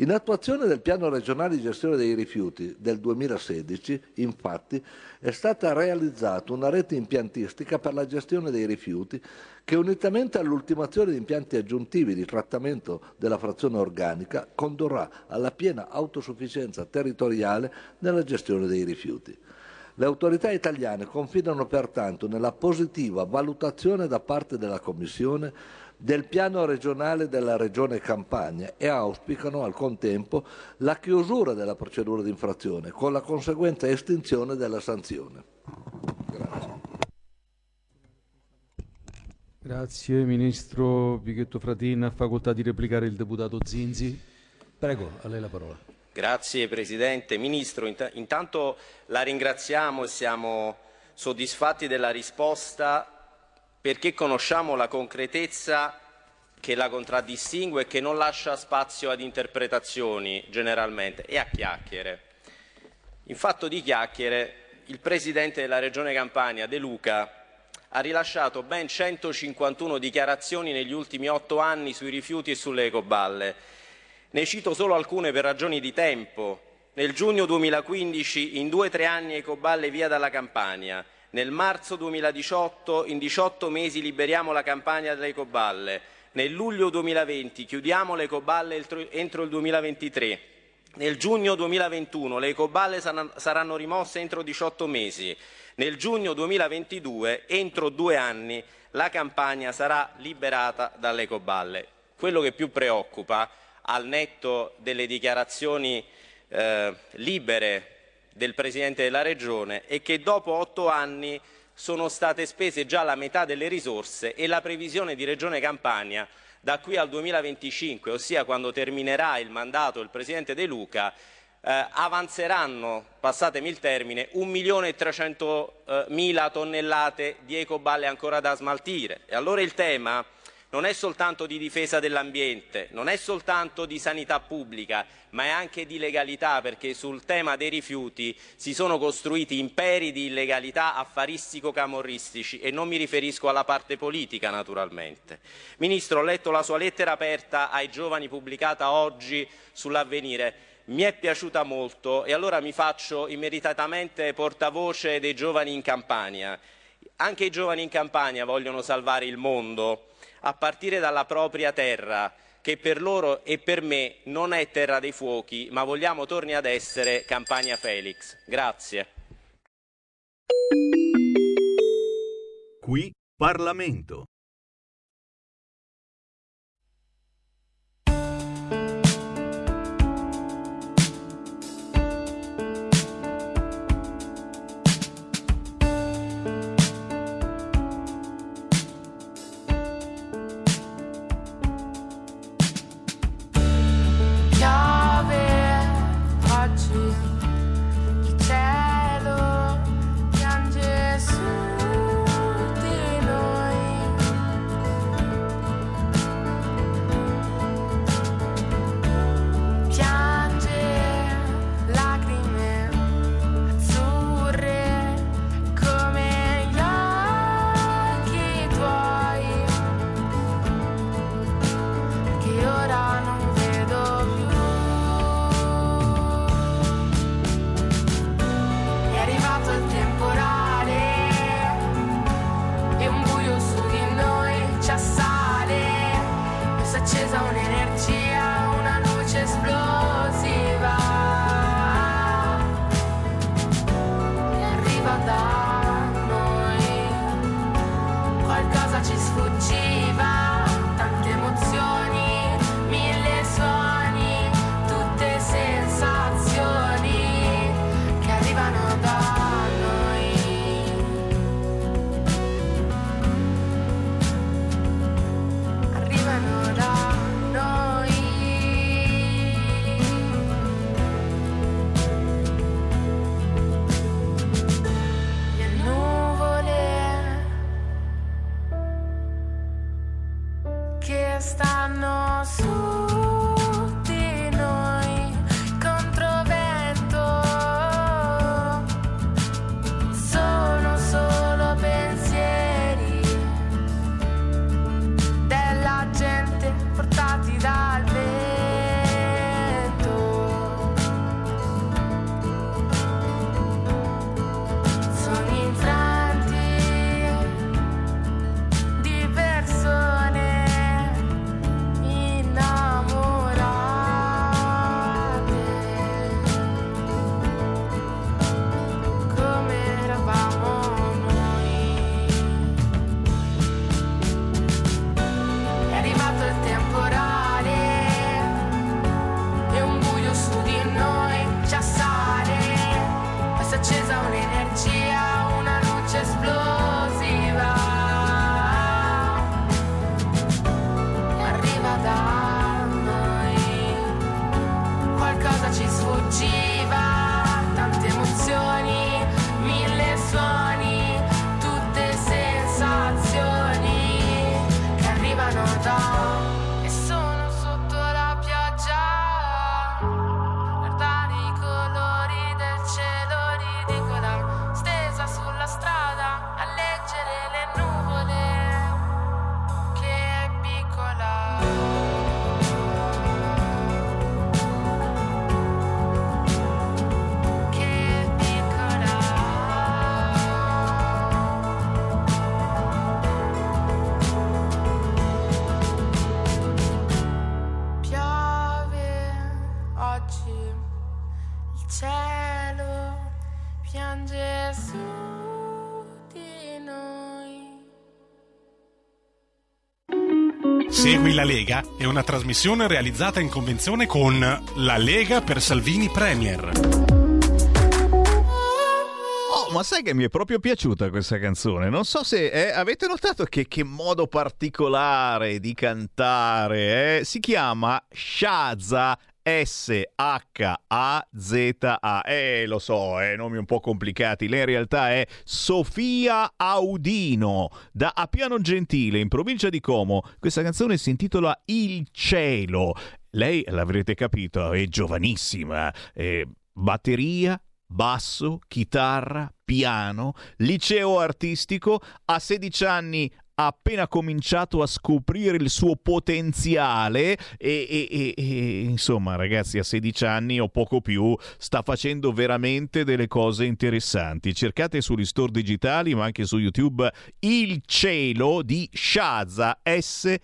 In attuazione del piano regionale di gestione dei rifiuti del 2016, infatti, è stata realizzata una rete impiantistica per la gestione dei rifiuti che, unitamente all'ultimazione di impianti aggiuntivi di trattamento della frazione organica, condurrà alla piena autosufficienza territoriale nella gestione dei rifiuti. Le autorità italiane confidano pertanto nella positiva valutazione da parte della Commissione del piano regionale della Regione Campania e auspicano al contempo la chiusura della procedura di infrazione con la conseguente estinzione della sanzione. Grazie Ministro Pichetto Fratin, ha facoltà di replicare il deputato Zinzi. Prego, a lei la parola. Grazie Presidente. Ministro, int- intanto la ringraziamo e siamo soddisfatti della risposta perché conosciamo la concretezza che la contraddistingue e che non lascia spazio ad interpretazioni generalmente e a chiacchiere. In fatto di chiacchiere, il Presidente della Regione Campania, De Luca, ha rilasciato ben 151 dichiarazioni negli ultimi otto anni sui rifiuti e sulle ecoballe. Ne cito solo alcune per ragioni di tempo. Nel giugno 2015 in due o tre anni ecoballe via dalla Campania. Nel marzo 2018 in 18 mesi liberiamo la Campania dalle ecoballe. Nel luglio 2020 chiudiamo le ecoballe entro il 2023. Nel giugno 2021 le ecoballe saranno rimosse entro 18 mesi. Nel giugno 2022, entro due anni, la Campania sarà liberata dalle ecoballe. Quello che più preoccupa, al netto delle dichiarazioni eh, libere del Presidente della Regione, è che dopo otto anni sono state spese già la metà delle risorse e la previsione di Regione Campania da qui al 2025, ossia quando terminerà il mandato del Presidente De Luca, eh, avanzeranno, passatemi il termine, 1.300.000 tonnellate di ecoballe ancora da smaltire. E allora il tema non è soltanto di difesa dell'ambiente, non è soltanto di sanità pubblica, ma è anche di legalità, perché sul tema dei rifiuti si sono costruiti imperi di illegalità affaristico-camorristici e non mi riferisco alla parte politica naturalmente. Ministro, ho letto la sua lettera aperta ai giovani pubblicata oggi sull'avvenire mi è piaciuta molto e allora mi faccio immeritatamente portavoce dei giovani in Campania. Anche i giovani in Campania vogliono salvare il mondo a partire dalla propria terra, che per loro e per me non è terra dei fuochi, ma vogliamo torni ad essere Campania Felix. Grazie. Qui Parlamento. Segui la Lega è una trasmissione realizzata in convenzione con La Lega per Salvini Premier. Oh, ma sai che mi è proprio piaciuta questa canzone? Non so se eh, avete notato che, che, modo particolare di cantare. Eh? Si chiama Shaza S-H-A-Z-A. Eh, lo so, eh, nomi un po' complicati. Lei in realtà è Sofia Audino, da Appiano Gentile, in provincia di Como. Questa canzone si intitola Il cielo. Lei, l'avrete capito, è giovanissima. Eh, batteria, basso, chitarra, piano, liceo artistico, a 16 anni ha appena cominciato a scoprire il suo potenziale e, e, e, e, insomma ragazzi a 16 anni o poco più sta facendo veramente delle cose interessanti. Cercate sugli store digitali ma anche su youtube il cielo di Shaza S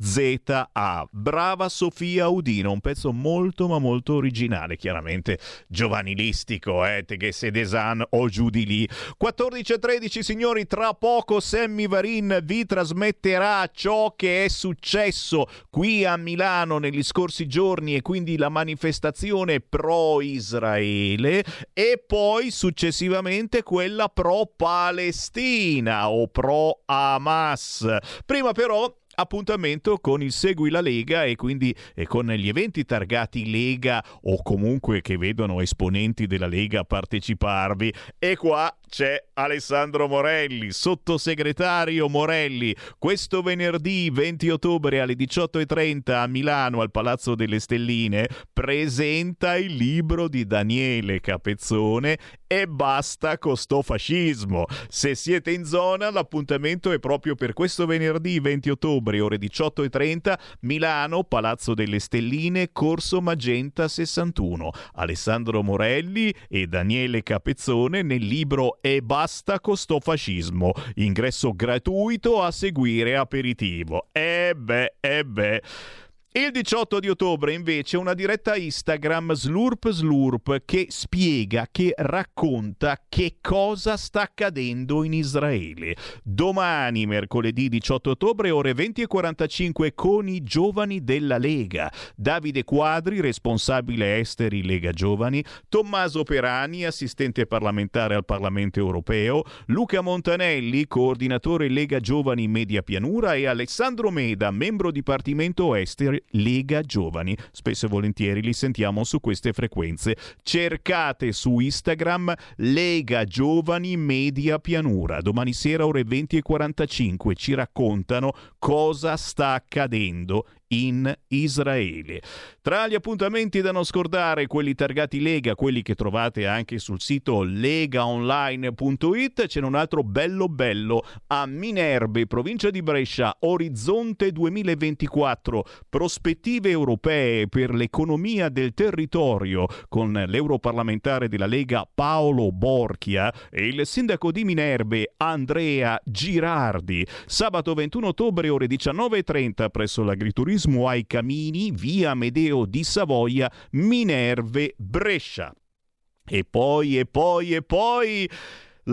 H-A-Z-A. Brava Sofia Udino, un pezzo molto ma molto originale, chiaramente giovanilistico, eh, che se desan o giù di lì. 14 e 13 signori, tra poco Sammy Varin vi trasmetterà ciò che è successo qui a Milano negli scorsi giorni e quindi la manifestazione pro Israele e poi successivamente quella pro Palestina o pro Hamas. Prima però appuntamento con il Segui la Lega e quindi e con gli eventi targati Lega o comunque che vedono esponenti della Lega parteciparvi. E qua c'è Alessandro Morelli, sottosegretario Morelli. Questo venerdì 20 ottobre alle 18.30 a Milano al Palazzo delle Stelline presenta il libro di Daniele Capezzone e basta con sto fascismo. Se siete in zona l'appuntamento è proprio per questo venerdì 20 ottobre ore 18.30 Milano, Palazzo delle Stelline, Corso Magenta 61. Alessandro Morelli e Daniele Capezzone nel libro e basta con sto fascismo. Ingresso gratuito a seguire aperitivo. E beh, e beh. Il 18 di ottobre invece una diretta Instagram Slurp Slurp che spiega, che racconta che cosa sta accadendo in Israele. Domani, mercoledì 18 ottobre, ore 20.45 con i giovani della Lega. Davide Quadri, responsabile esteri Lega Giovani, Tommaso Perani, assistente parlamentare al Parlamento europeo, Luca Montanelli, coordinatore Lega Giovani Media Pianura e Alessandro Meda, membro Dipartimento Esteri Lega Giovani. Spesso e volentieri li sentiamo su queste frequenze. Cercate su Instagram Lega Giovani Media Pianura. Domani sera ore 20.45 ci raccontano cosa sta accadendo in Israele. Tra gli appuntamenti da non scordare, quelli targati Lega, quelli che trovate anche sul sito legaonline.it, c'è un altro bello bello a Minerbe, provincia di Brescia, Orizzonte 2024, prospettive europee per l'economia del territorio con l'europarlamentare della Lega Paolo Borchia e il sindaco di Minerbe Andrea Girardi. Sabato 21 ottobre ore 19.30 presso l'agriturismo turismo ai camini, via Medeo di Savoia, Minerve, Brescia. E poi, e poi, e poi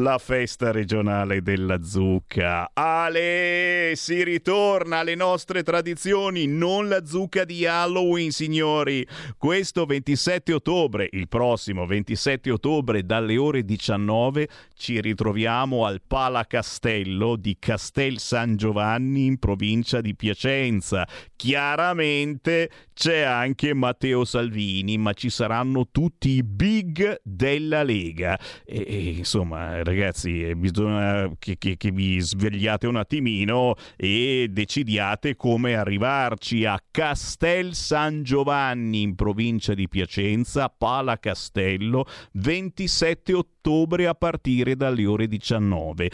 la festa regionale della zucca. Ale, si ritorna alle nostre tradizioni, non la zucca di Halloween, signori. Questo 27 ottobre, il prossimo 27 ottobre dalle ore 19 ci ritroviamo al Pala Castello di Castel San Giovanni in provincia di Piacenza. Chiaramente c'è anche Matteo Salvini, ma ci saranno tutti i big della Lega. E, e insomma, ragazzi, eh, bisogna che, che, che, vi svegliate un attimino e decidiate come arrivarci a Castel San Giovanni in provincia di Piacenza, Pala Castello, 27 ottobre a partire dalle ore 19.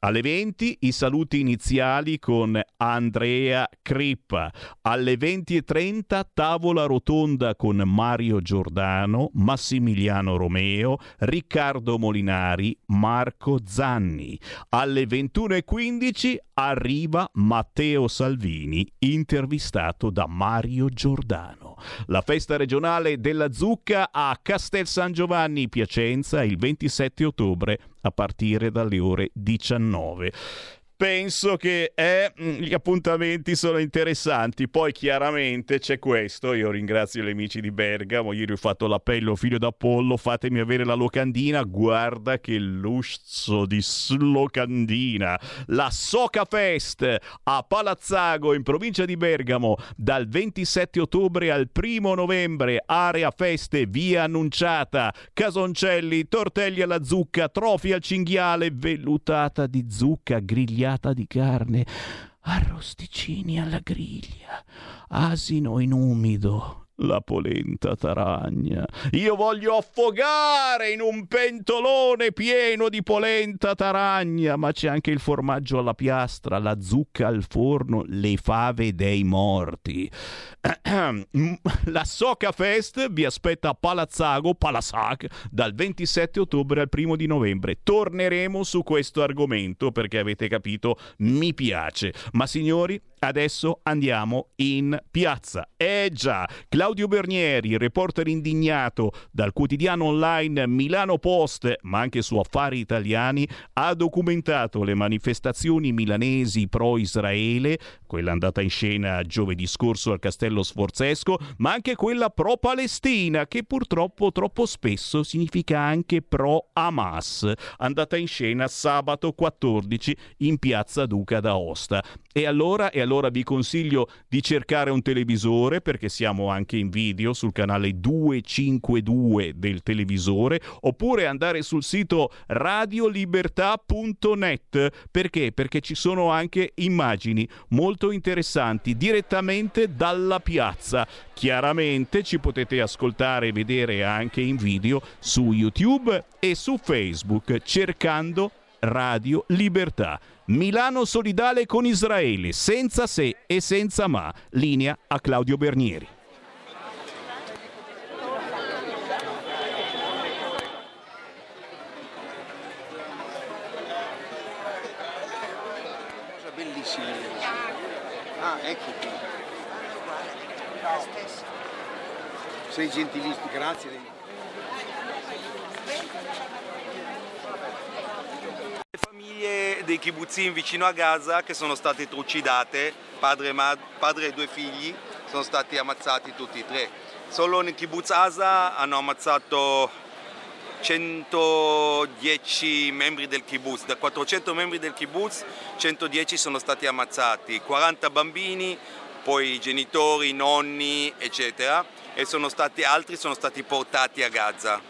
Alle 20 i saluti iniziali con Andrea Crippa. Alle 20.30 tavola rotonda con Mario Giordano, Massimiliano Romeo, Riccardo Molinari, Marco Zanni. Alle 21.15 arriva Matteo Salvini, intervistato da Mario Giordano. La festa regionale della zucca a Castel San Giovanni Piacenza il 27 ottobre a partire dalle ore 19. Penso che eh, gli appuntamenti sono interessanti. Poi chiaramente c'è questo, io ringrazio gli amici di Bergamo, ieri ho fatto l'appello figlio d'Apollo, fatemi avere la locandina, guarda che lusso di locandina. La Soca Fest a Palazzago in provincia di Bergamo dal 27 ottobre al 1 novembre, area feste, via annunciata, casoncelli, tortelli alla zucca, trofi al cinghiale, vellutata di zucca, grigliata di carne, arrosticini alla griglia, asino in umido, la polenta taragna. Io voglio affogare in un pentolone pieno di polenta taragna, ma c'è anche il formaggio alla piastra, la zucca al forno, le fave dei morti. [clears throat] La Soca Fest vi aspetta a Palazzago, Palassac, dal 27 ottobre al 1 di novembre. Torneremo su questo argomento perché avete capito, mi piace. Ma signori, adesso andiamo in piazza. Eh già, Claudio Bernieri, reporter indignato dal quotidiano online Milano Post, ma anche su Affari Italiani, ha documentato le manifestazioni milanesi pro-Israele, quella andata in scena giovedì scorso al Castello Sforzesco, ma anche quella pro-Palestina, che purtroppo troppo spesso significa anche pro-Hamas, andata in scena sabato 14 in piazza Duca d'Aosta. E allora, e allora vi consiglio di cercare un televisore perché siamo anche in video sul canale 252 del televisore oppure andare sul sito radiolibertà.net perché? Perché ci sono anche immagini molto interessanti direttamente dalla piazza. Chiaramente ci potete ascoltare e vedere anche in video su YouTube e su Facebook cercando Radio Libertà. Milano solidale con Israele, senza se e senza ma. Linea a Claudio Bernieri. Ah, ecco qui. Sei gentilissimo, grazie. Le famiglie dei kibbutzim vicino a Gaza che sono state trucidate, padre padre e due figli, sono stati ammazzati tutti e tre. Solo nel kibbutz Asa hanno ammazzato 110 membri del kibbutz, da 400 membri del kibbutz 110 sono stati ammazzati, 40 bambini, poi genitori, nonni, eccetera, e sono stati, altri sono stati portati a Gaza.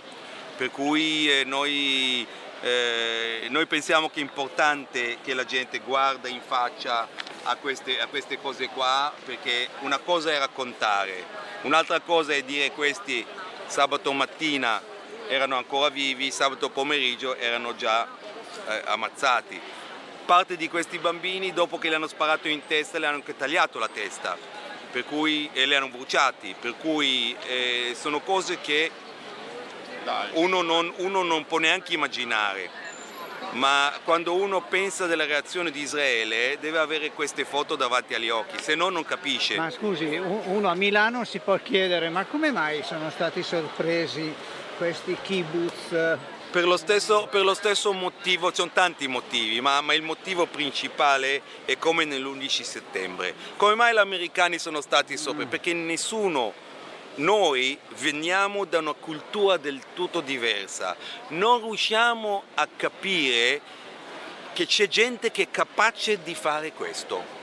Per cui eh, noi, eh, noi pensiamo che è importante che la gente guarda in faccia a queste, a queste cose qua, perché una cosa è raccontare, un'altra cosa è dire questi sabato mattina erano ancora vivi, sabato pomeriggio erano già eh, ammazzati. Parte di questi bambini dopo che le hanno sparato in testa le hanno anche tagliato la testa per cui, e le hanno bruciati, per cui eh, sono cose che uno non, uno non può neanche immaginare. Ma quando uno pensa della reazione di Israele deve avere queste foto davanti agli occhi, se no non capisce. Ma scusi, uno a Milano si può chiedere ma come mai sono stati sorpresi questi kibbutz? Per lo, stesso, per lo stesso motivo, ci sono tanti motivi, ma, ma il motivo principale è come nell'11 settembre. Come mai gli americani sono stati sopra? Perché nessuno, noi veniamo da una cultura del tutto diversa, non riusciamo a capire che c'è gente che è capace di fare questo.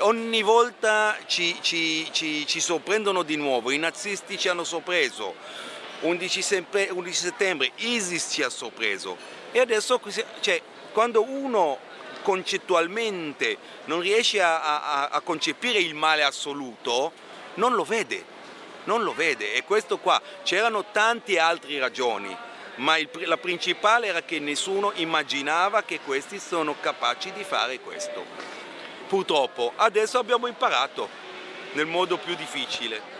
Ogni volta ci, ci, ci, ci sorprendono di nuovo, i nazisti ci hanno sorpreso, 11 settembre, 11 settembre ISIS ci ha sorpreso. E adesso cioè, quando uno concettualmente non riesce a, a, a, concepire il male assoluto non lo vede, non lo vede e questo qua c'erano tante altre ragioni ma il, la principale era che nessuno immaginava che questi sono capaci di fare questo. Purtroppo adesso abbiamo imparato nel modo più difficile.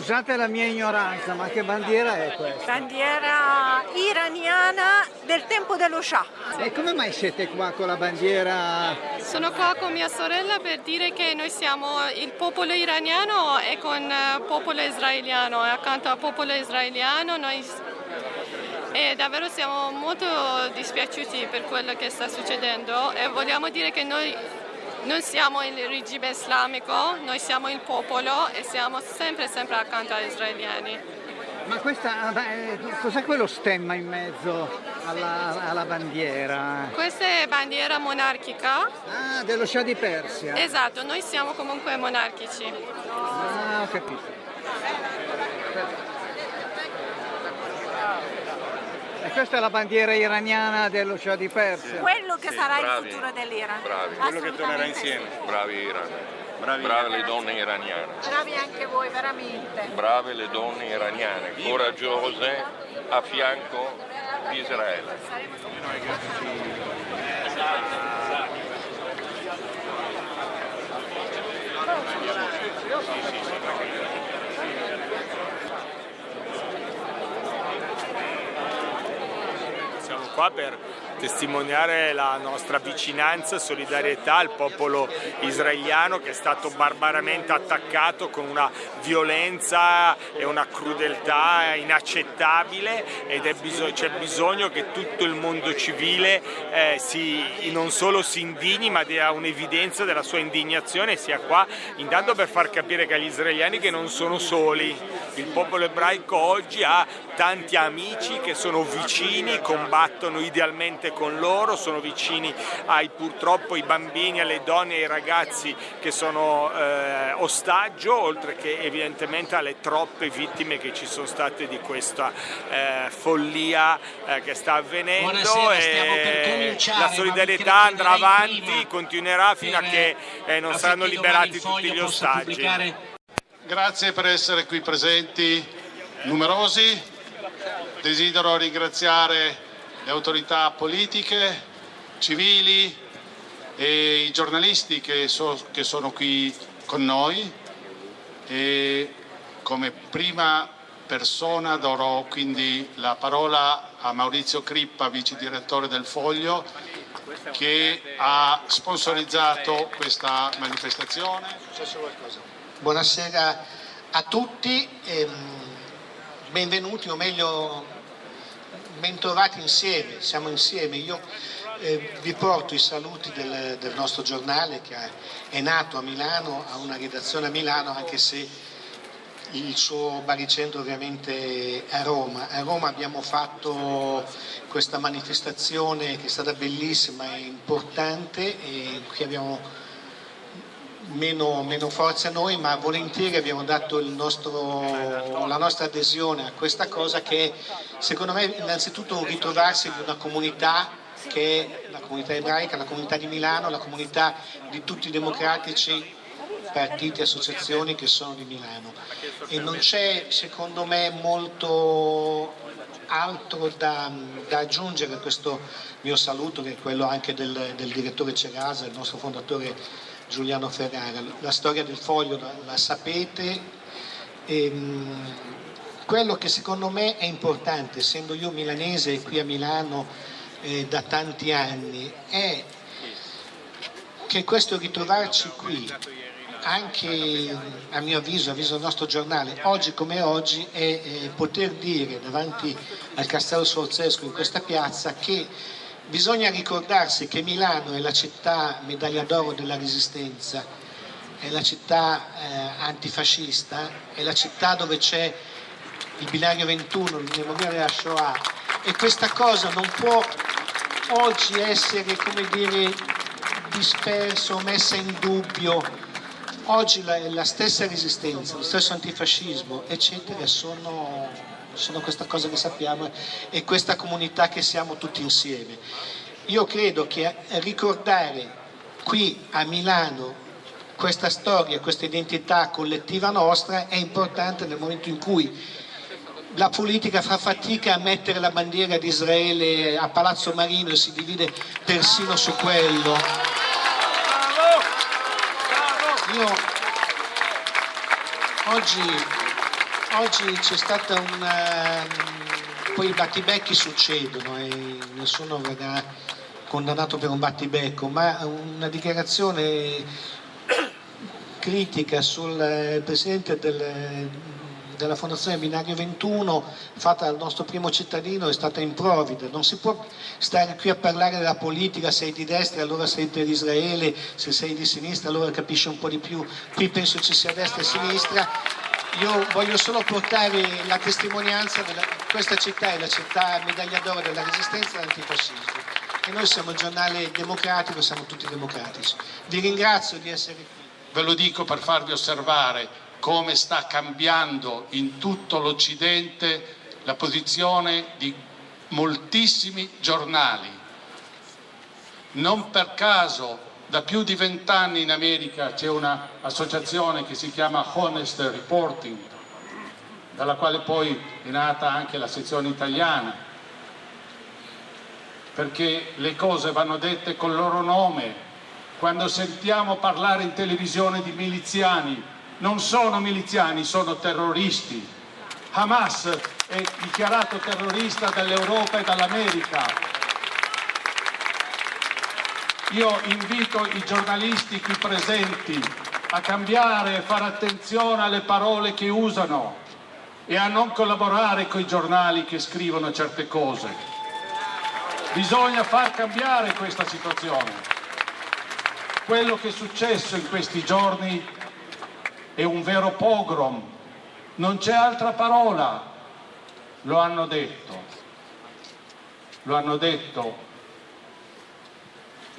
Scusate la mia ignoranza, ma che bandiera è questa? Bandiera iraniana del tempo dello Shah. E come mai siete qua con la bandiera? Sono qua con mia sorella per dire che noi siamo il popolo iraniano e con il popolo israeliano e accanto al popolo israeliano noi e davvero siamo molto dispiaciuti per quello che sta succedendo e vogliamo dire che noi non siamo il regime islamico, noi siamo il popolo e siamo sempre sempre accanto agli israeliani. Ma questa, beh, cos'è quello stemma in mezzo alla, alla, bandiera? Questa è bandiera monarchica. Ah, dello Shah di Persia. Esatto, noi siamo comunque monarchici. Ah, ho capito. E questa è la bandiera iraniana dello Shah di Persia. Quello che Sì, sarà bravi, il futuro dell'Iran. Bravi. Quello che tornerà insieme. Bravi iraniani. Brave le donne iraniane. Bravi anche voi, veramente. Brave le donne iraniane, coraggiose a fianco di Israele. Siamo qua per testimoniare la nostra vicinanza e solidarietà al popolo israeliano che è stato barbaramente attaccato con una violenza e una crudeltà inaccettabile ed bisog- c'è bisogno che tutto il mondo civile eh, si, non solo si indigni ma dia un'evidenza della sua indignazione sia qua intanto per far capire che agli israeliani che non sono soli. Il popolo ebraico oggi ha tanti amici che sono vicini, combattono idealmente con loro, sono vicini ai purtroppo i bambini, alle donne e ai ragazzi che sono eh, ostaggio, oltre che evidentemente alle troppe vittime che ci sono state di questa eh, follia eh, che sta avvenendo e la solidarietà andrà avanti, prima continuerà fino a che eh, non saranno liberati tutti gli ostaggi. pubblicare Grazie per essere qui presenti, numerosi. Desidero ringraziare le autorità politiche, civili e i giornalisti che, so- che sono qui con noi e come prima persona darò quindi la parola a Maurizio Crippa, vice direttore del Foglio, che ha sponsorizzato questa manifestazione. Buonasera a tutti, ehm, benvenuti o meglio bentrovati insieme, siamo insieme. Io eh, vi porto i saluti del, del nostro giornale che è nato a Milano, ha una redazione a Milano anche se il suo baricentro ovviamente è a Roma. A Roma abbiamo fatto questa manifestazione che è stata bellissima e importante e qui abbiamo meno, meno forza noi, ma volentieri abbiamo dato nostro, la nostra adesione a questa cosa che è secondo me innanzitutto un ritrovarsi di una comunità che è la comunità ebraica, la comunità di Milano, la comunità di tutti i democratici partiti e associazioni che sono di Milano. E non c'è secondo me molto altro da, da aggiungere a questo mio saluto che è quello anche del, del direttore Cerasa, il nostro fondatore Giuliano Ferrara. La storia del foglio la, la sapete. E, mh, quello che secondo me è importante, essendo io milanese qui a Milano eh, da tanti anni, è che questo ritrovarci qui, anche a mio avviso, avviso del nostro giornale, oggi come oggi, è eh, poter dire davanti al Castello Sforzesco in questa piazza che bisogna ricordarsi che Milano è la città medaglia d'oro della resistenza, è la città eh, antifascista, è la città dove c'è il binario 21, il memoriale della Shoah e questa cosa non può oggi essere, come dire, disperso, messa in dubbio. Oggi la, la stessa resistenza, lo stesso antifascismo, eccetera, sono, sono questa cosa che sappiamo e questa comunità che siamo tutti insieme. Io credo che ricordare qui a Milano questa storia, questa identità collettiva nostra è importante nel momento in cui la politica fa fatica a mettere la bandiera di Israele a Palazzo Marino e si divide persino su quello. Io oggi oggi c'è stata una... poi i battibecchi succedono e nessuno verrà condannato per un battibecco, ma una dichiarazione critica sul eh, presidente del, della Fondazione Binario 21 fatta dal nostro primo cittadino è stata improvvida. Non si può stare qui a parlare della politica, sei di destra allora sei per Israele, se sei di sinistra allora capisci un po' di più. Qui penso ci sia destra e sinistra. Io voglio solo portare la testimonianza di questa città è la città medaglia d'oro della resistenza dell'antifascismo. E noi siamo il giornale democratico, siamo tutti democratici. Vi ringrazio di essere qui. Ve lo dico per farvi osservare come sta cambiando in tutto l'Occidente la posizione di moltissimi giornali. Non per caso da più di vent'anni in America c'è un'associazione che si chiama Honest Reporting, dalla quale poi è nata anche la sezione italiana, perché le cose vanno dette col loro nome. Quando sentiamo parlare in televisione di miliziani, non sono miliziani, sono terroristi. Hamas è dichiarato terrorista dall'Europa e dall'America. Io invito i giornalisti qui presenti a cambiare e fare attenzione alle parole che usano e a non collaborare con i giornali che scrivono certe cose. Bisogna far cambiare questa situazione. Quello che è successo in questi giorni è un vero pogrom, non c'è altra parola, lo hanno detto, lo hanno detto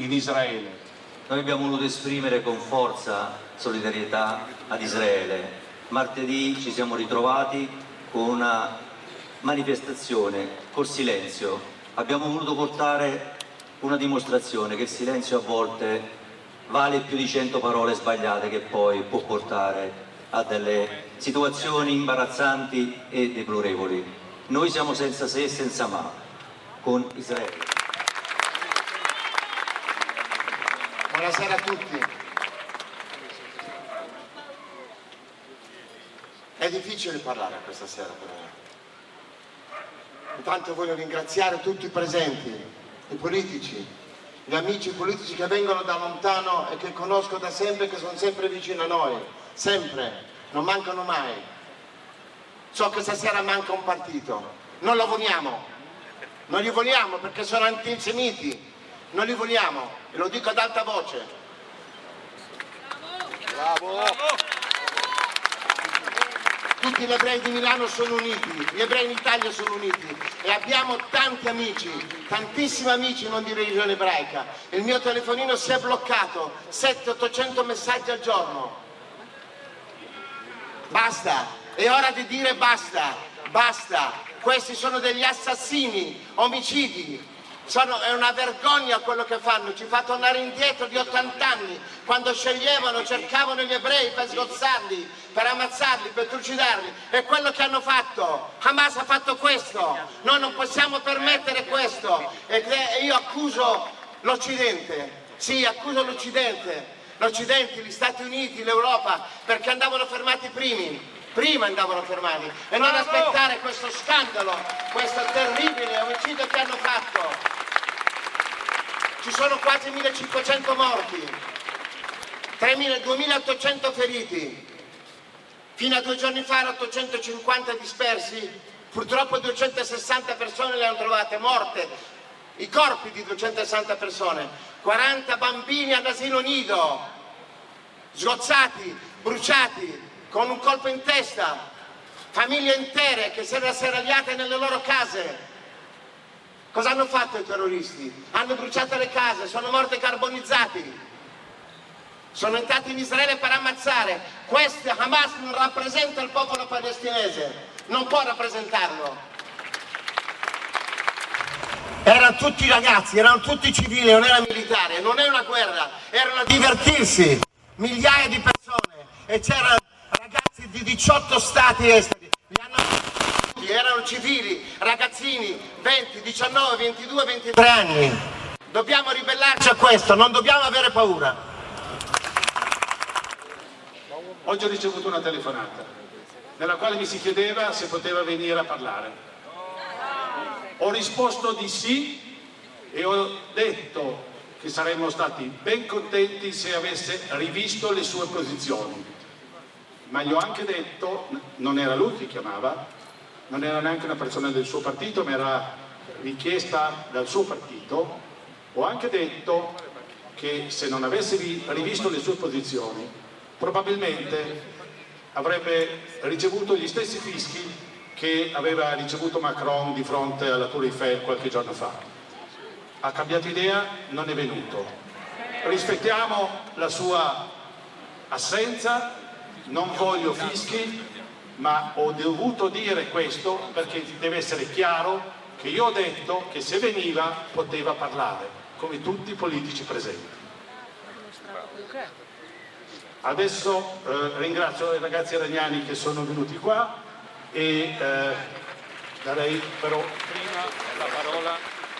in Israele. Noi abbiamo voluto esprimere con forza solidarietà ad Israele. Martedì ci siamo ritrovati con una manifestazione col silenzio. Abbiamo voluto portare una dimostrazione che il silenzio a volte vale più di cento parole sbagliate che poi può portare a delle situazioni imbarazzanti e deplorevoli. Noi siamo senza se e senza ma con Israele. Buonasera a tutti. È difficile parlare questa sera per me. Intanto voglio ringraziare tutti i presenti, i politici, gli amici politici che vengono da lontano e che conosco da sempre, che sono sempre vicino a noi, sempre, non mancano mai. So che stasera manca un partito, non lo vogliamo, non li vogliamo perché sono antisemiti, non li vogliamo e lo dico ad alta voce. Bravo! Tutti gli ebrei di Milano sono uniti, gli ebrei in Italia sono uniti e abbiamo tanti amici, tantissimi amici non di religione ebraica. Il mio telefonino si è bloccato, 700-800 messaggi al giorno. Basta, è ora di dire basta, basta. Questi sono degli assassini, omicidi, sono, è una vergogna quello che fanno, ci fa tornare indietro di 80 anni, quando sceglievano, cercavano gli ebrei per sgozzarli, per ammazzarli, per trucidarli. È quello che hanno fatto. Hamas ha fatto questo. Noi non possiamo permettere questo. E io accuso l'Occidente. Sì, accuso l'Occidente. L'Occidente, gli Stati Uniti, l'Europa, perché andavano fermati primi prima andavano fermati e non aspettare questo scandalo, questo terribile omicidio che hanno fatto. Ci sono quasi 1500 morti, 2800 feriti, fino a due giorni fa 850 dispersi, purtroppo 260 persone le hanno trovate morte, i corpi di 260 persone, 40 bambini all'asilo nido, sgozzati, bruciati, con un colpo in testa, famiglie intere che si erano serragliate nelle loro case, Cosa hanno fatto i terroristi? Hanno bruciato le case, sono morti carbonizzati. Sono entrati in Israele per ammazzare. Questo Hamas non rappresenta il popolo palestinese, non può rappresentarlo. Erano tutti ragazzi, erano tutti civili, non era militare, non è una guerra, erano a divertirsi, migliaia di persone e ragazzi di 18 stati esteri, hanno erano civili, ragazzini, 20, 19, 22, 23 anni. Dobbiamo ribellarci a questo, non dobbiamo avere paura. Oggi ho ricevuto una telefonata nella quale mi si chiedeva se poteva venire a parlare. Ho risposto di sì e ho detto che saremmo stati ben contenti se avesse rivisto le sue posizioni. Ma gli ho anche detto, non era lui che chiamava, non era neanche una persona del suo partito, ma era richiesta dal suo partito, ho anche detto che se non avesse rivisto le sue posizioni, probabilmente avrebbe ricevuto gli stessi fischi che aveva ricevuto Macron di fronte alla Tour Eiffel qualche giorno fa. Ha cambiato idea, non è venuto. Rispettiamo la sua assenza, non voglio fischi, ma ho dovuto dire questo perché deve essere chiaro che io ho detto che se veniva poteva parlare, come tutti i politici presenti. Adesso eh, ringrazio i ragazzi iraniani che sono venuti qua e eh, darei però prima la parola.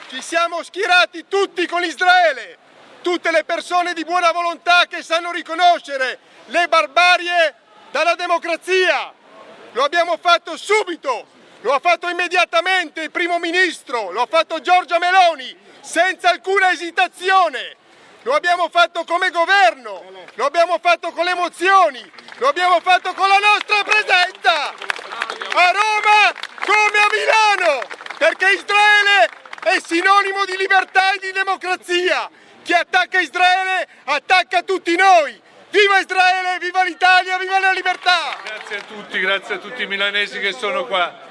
Ci siamo schierati tutti con Israele, tutte le persone di buona volontà che sanno riconoscere le barbarie dalla democrazia. Lo abbiamo fatto subito, lo ha fatto immediatamente il primo ministro, lo ha fatto Giorgia Meloni, senza alcuna esitazione. Lo abbiamo fatto come governo, lo abbiamo fatto con le emozioni, lo abbiamo fatto con la nostra presenza a Roma come a Milano, perché Israele è sinonimo di libertà e di democrazia. Chi attacca Israele attacca tutti noi. Viva Israele, viva l'Italia, viva la libertà! Grazie a tutti, grazie a tutti i milanesi che sono qua.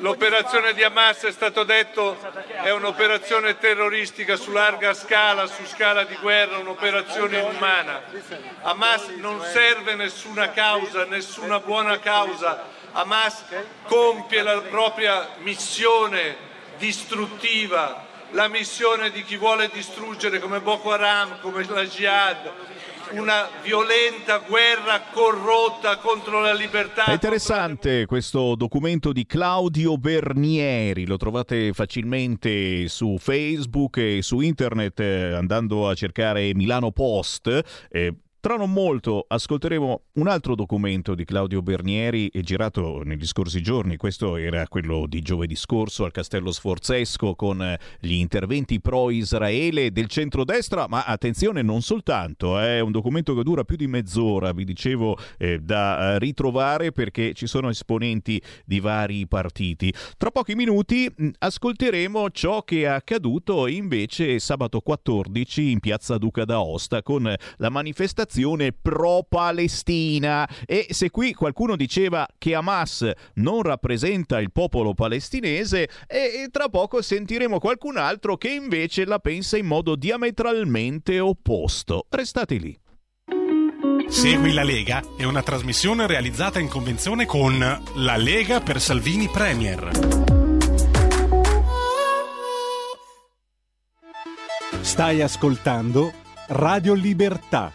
L'operazione di Hamas, è stato detto, è un'operazione terroristica su larga scala, su scala di guerra, un'operazione inumana. Hamas non serve nessuna causa, nessuna buona causa. Hamas compie la propria missione distruttiva, la missione di chi vuole distruggere come Boko Haram, come la Jihad, una violenta guerra corrotta contro la libertà. È interessante questo documento di Claudio Bernieri, lo trovate facilmente su Facebook e su internet eh, andando a cercare Milano Post. Eh, tra non molto ascolteremo un altro documento di Claudio Bernieri girato negli scorsi giorni, questo era quello di giovedì scorso al Castello Sforzesco con eh, gli interventi pro-Israele del centrodestra, ma attenzione non soltanto, eh, è un documento che dura più di mezz'ora, vi dicevo, eh, da eh, ritrovare perché ci sono esponenti di vari partiti. Tra pochi minuti mh, ascolteremo ciò che è accaduto invece sabato 14 in piazza Duca d'Aosta con la manifestazione pro-Palestina. E se qui qualcuno diceva che Hamas non rappresenta il popolo palestinese, e tra poco sentiremo qualcun altro che invece la pensa in modo diametralmente opposto. Restate lì. Segui la Lega è una trasmissione realizzata in convenzione con La Lega per Salvini Premier. Stai ascoltando Radio Libertà,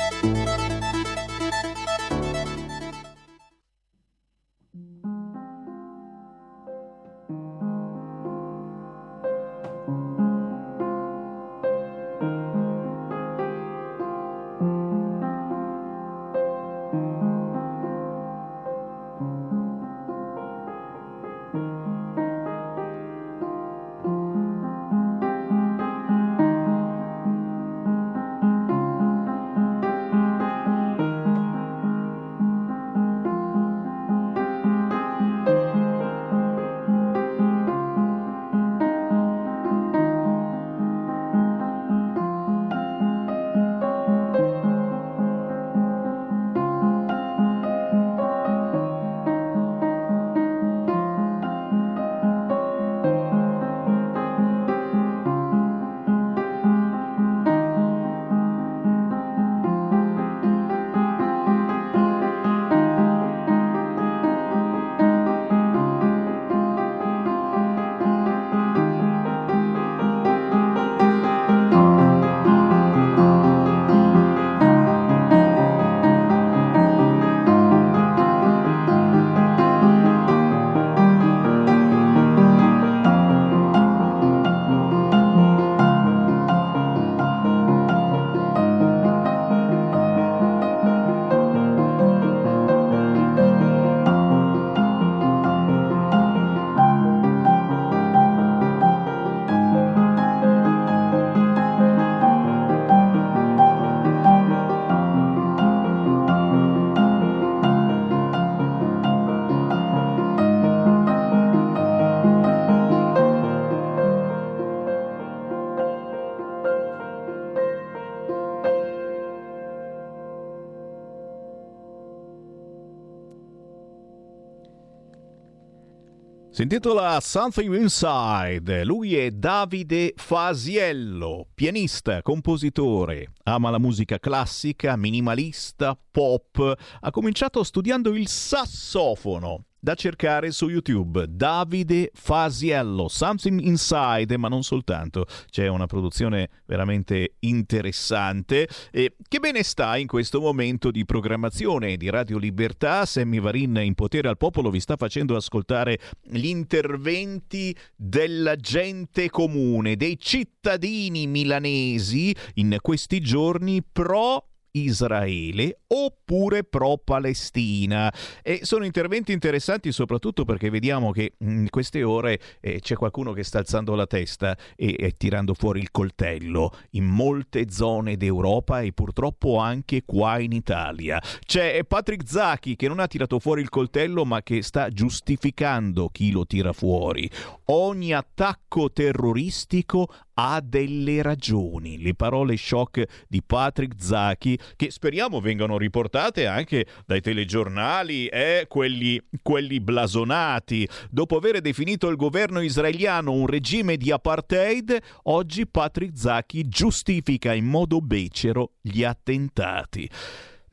Intitola Something Inside. Lui è Davide Fasiello, pianista, compositore, ama la musica classica, minimalista, pop. Ha cominciato studiando il sassofono da cercare su YouTube. Davide Fasiello, Something Inside, ma non soltanto. C'è una produzione veramente interessante. E che bene sta in questo momento di programmazione di Radio Libertà. Sammy Varin in potere al popolo vi sta facendo ascoltare gli interventi della gente comune, dei cittadini milanesi in questi giorni pro Israele oppure pro-Palestina. E sono interventi interessanti soprattutto perché vediamo che in queste ore eh, c'è qualcuno che sta alzando la testa e, e tirando fuori il coltello in molte zone d'Europa e purtroppo anche qua in Italia. C'è Patrick Zacchi che non ha tirato fuori il coltello ma che sta giustificando chi lo tira fuori. Ogni attacco terroristico ha delle ragioni. Le parole shock di Patrick Zacchi che speriamo vengano riportate anche dai telegiornali eh, quelli, quelli blasonati. Dopo aver definito il governo israeliano un regime di apartheid, oggi Patrick Zacchi giustifica in modo becero gli attentati.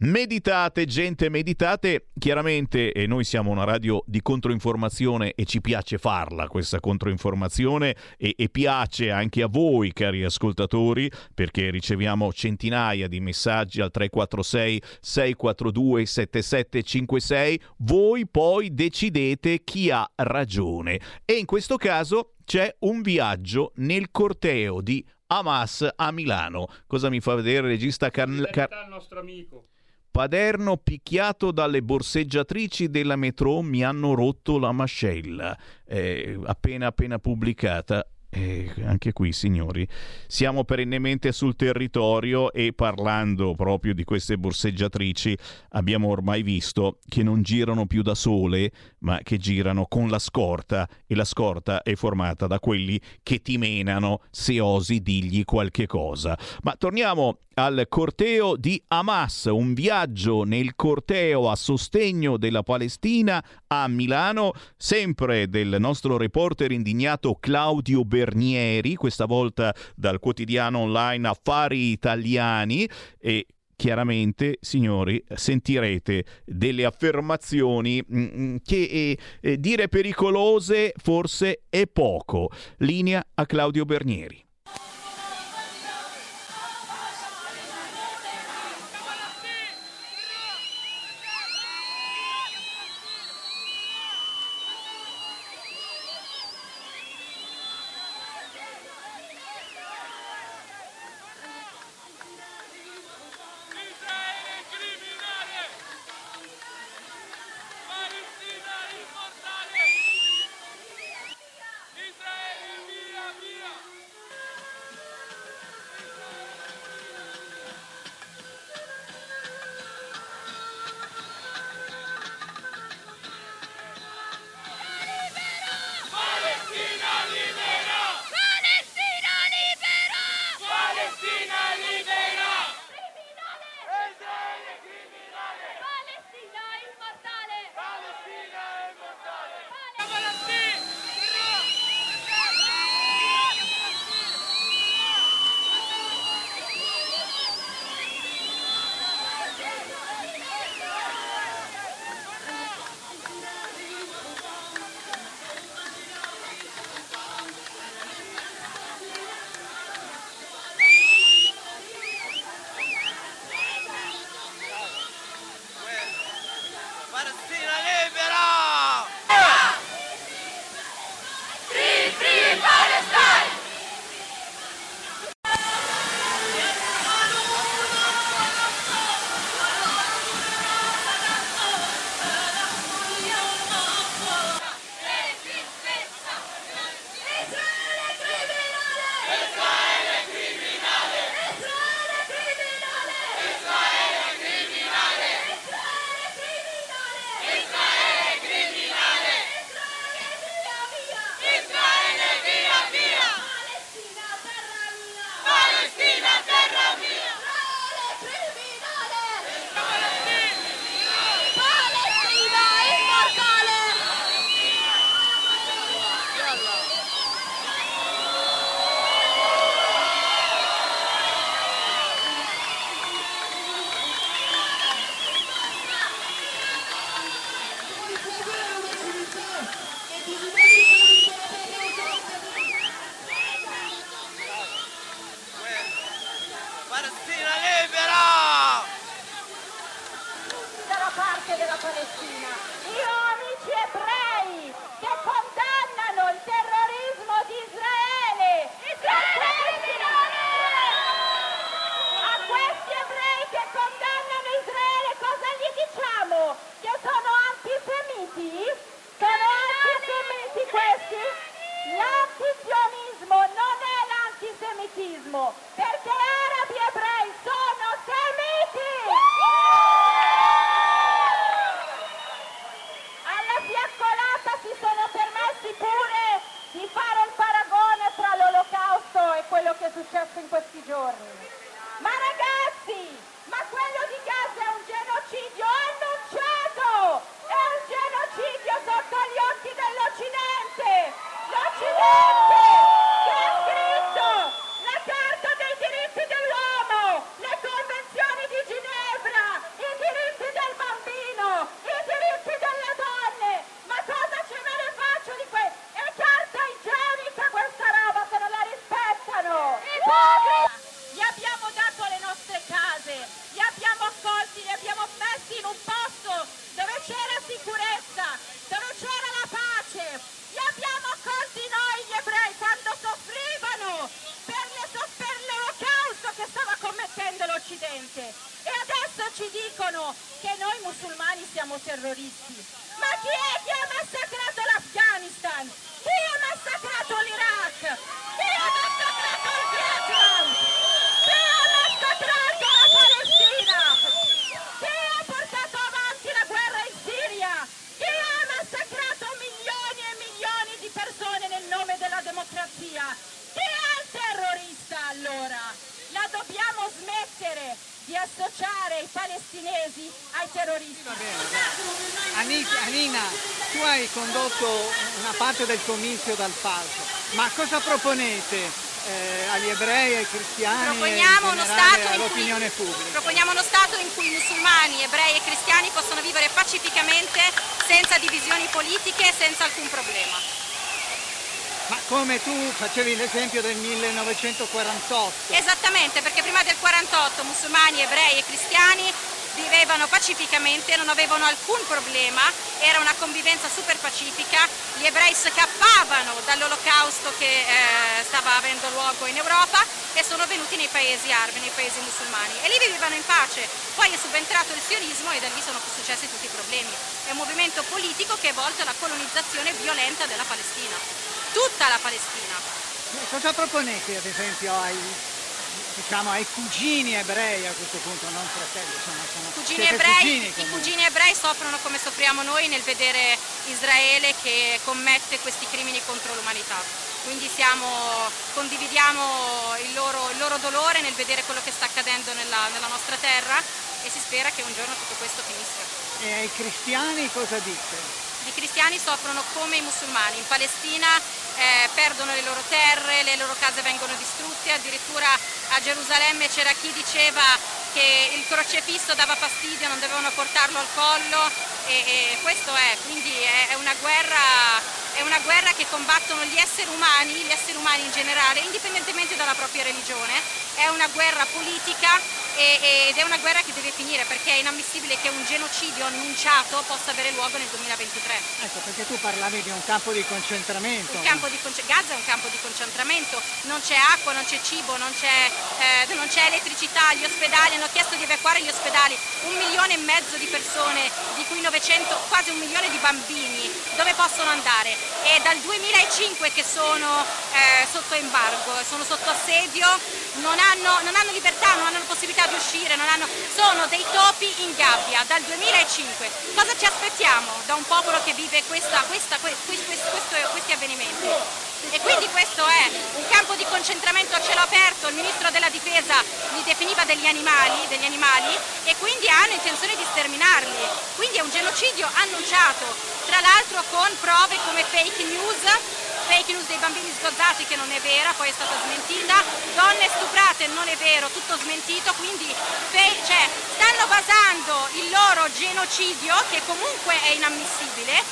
Meditate, gente, meditate. Chiaramente eh, noi siamo una radio di controinformazione e ci piace farla questa controinformazione e, e, piace anche a voi, cari ascoltatori, perché riceviamo centinaia di messaggi al 346 642 7756. Voi poi decidete chi ha ragione. E in questo caso c'è un viaggio nel corteo di Hamas a Milano. Cosa mi fa vedere il regista Car- Car- il nostro amico. Paderno picchiato dalle borseggiatrici della metro mi hanno rotto la mascella. Eh, appena appena pubblicata e anche qui, signori, siamo perennemente sul territorio e parlando proprio di queste borseggiatrici abbiamo ormai visto che non girano più da sole, ma che girano con la scorta e la scorta è formata da quelli che ti menano se osi digli qualche cosa. Ma torniamo al corteo di Hamas, un viaggio nel corteo a sostegno della Palestina a Milano, sempre del nostro reporter indignato Claudio Bernieri, questa volta dal quotidiano online Affari Italiani e chiaramente, signori, sentirete delle affermazioni mm, mm, che eh, eh, dire pericolose forse è poco. Linea a Claudio Bernieri. Parte del comizio dal palco, ma cosa proponete eh, agli ebrei, ai cristiani Proponiamo e uno Stato in cui- all'opinione pubblica? Proponiamo uno Stato in cui musulmani, ebrei e cristiani possono vivere pacificamente, senza divisioni politiche, senza alcun problema. Ma come tu facevi l'esempio del 1948, Esattamente, perché prima del 48 musulmani, ebrei e cristiani vivevano pacificamente, non avevano alcun problema, era una convivenza super pacifica, gli ebrei scappavano dall'olocausto che eh, stava avendo luogo in Europa e sono venuti nei paesi arabi, nei paesi musulmani e lì vivevano in pace. Poi è subentrato il sionismo e da lì sono successi tutti i problemi. È un movimento politico che è volto alla colonizzazione violenta della Palestina, tutta la Palestina. cosa proponete ad esempio ai, diciamo, ai cugini ebrei a questo punto, non fratelli, insomma, sono cugini ebrei, cugini I cugini ebrei soffrono come soffriamo noi nel vedere Israele che commette questi crimini contro l'umanità. Quindi siamo- condividiamo il loro, il loro dolore nel vedere quello che sta accadendo nella, nella nostra terra e si spera che un giorno tutto questo finisca. E ai cristiani cosa dite? I cristiani soffrono come i musulmani. In Palestina eh, perdono le loro terre, le loro case vengono distrutte, addirittura a Gerusalemme c'era chi diceva che il crocefisso dava fastidio, non dovevano portarlo al collo. E, e questo è, quindi è, è una guerra, è una guerra che combattono gli esseri umani, gli esseri umani in generale, indipendentemente dalla propria religione, è una guerra politica e- ed è una guerra che deve finire perché è inammissibile che un genocidio annunciato possa avere luogo nel 2023. Ecco, perché tu parlavi di un campo di concentramento. Un campo di conce- Gaza è un campo di concentramento, non c'è acqua, non c'è cibo, non c'è, eh, non c'è elettricità, gli ospedali hanno chiesto di evacuare gli ospedali, un milione e mezzo di persone, di cui 900, quasi un milione di bambini, dove possono andare? È dal 2005 che sono eh, sotto embargo, sono sotto assedio, non hanno, non hanno libertà, non hanno la possibilità di uscire, hanno- sono dei topi in gabbia dal 2005. Cosa ci aspettiamo da un popolo che vive questa- questa- que- questi- questo- questi avvenimenti? E quindi questo è un campo di concentramento a cielo aperto, il ministro della difesa li definiva degli animali, degli animali e quindi hanno intenzione di sterminarli. Quindi è un genocidio annunciato, tra l'altro con prove come fake news, fake news dei bambini sgozzati che non è vera, poi è stata smentita, donne stuprate non è vero, tutto smentito, quindi fe- cioè, stanno basando il loro genocidio, che comunque è inammissibile,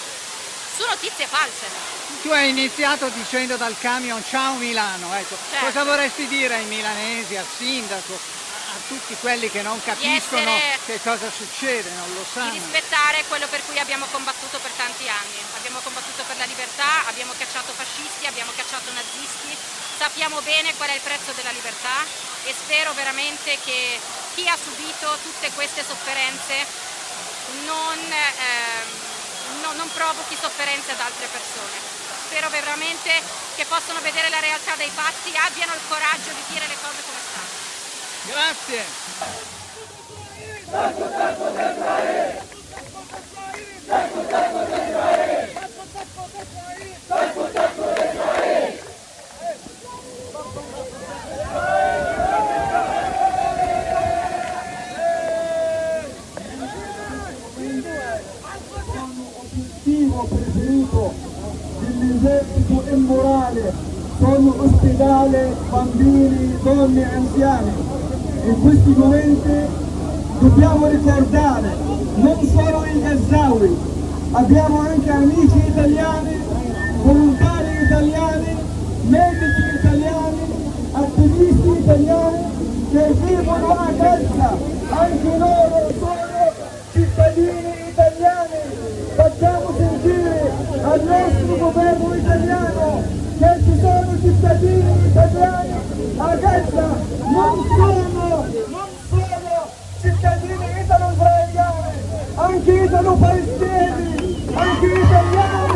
su notizie false. Tu hai iniziato dicendo dal camion ciao Milano, ecco. Certo. cosa vorresti dire ai milanesi, al sindaco, tutti quelli che non capiscono che cosa succede, non lo di sanno? rispettare quello per cui abbiamo combattuto per tanti anni. Abbiamo combattuto per la libertà, abbiamo cacciato fascisti, abbiamo cacciato nazisti, sappiamo bene qual è il prezzo della libertà e spero veramente che chi ha subito tutte queste sofferenze non, ehm, no- non provochi sofferenze ad altre persone. Spero veramente che possano vedere la realtà dei fatti, abbiano il coraggio di dire le cose come stanno. Grazie. obiettivo preferito dell'esercito immorale sono ospedale, bambini, donne e anziani. In questi momenti dobbiamo ricordare non solo i Gazzawi, abbiamo anche amici italiani, volontari italiani, medici italiani, attivisti italiani che vivono a Gaza, anche loro sono cittadini italiani. Facciamo sentire al nostro governo italiano che ci sono cittadini italiani a Gaza, non sono, non sono cittadini italo-israeliani, anche italo-palestinesi, anche italiani.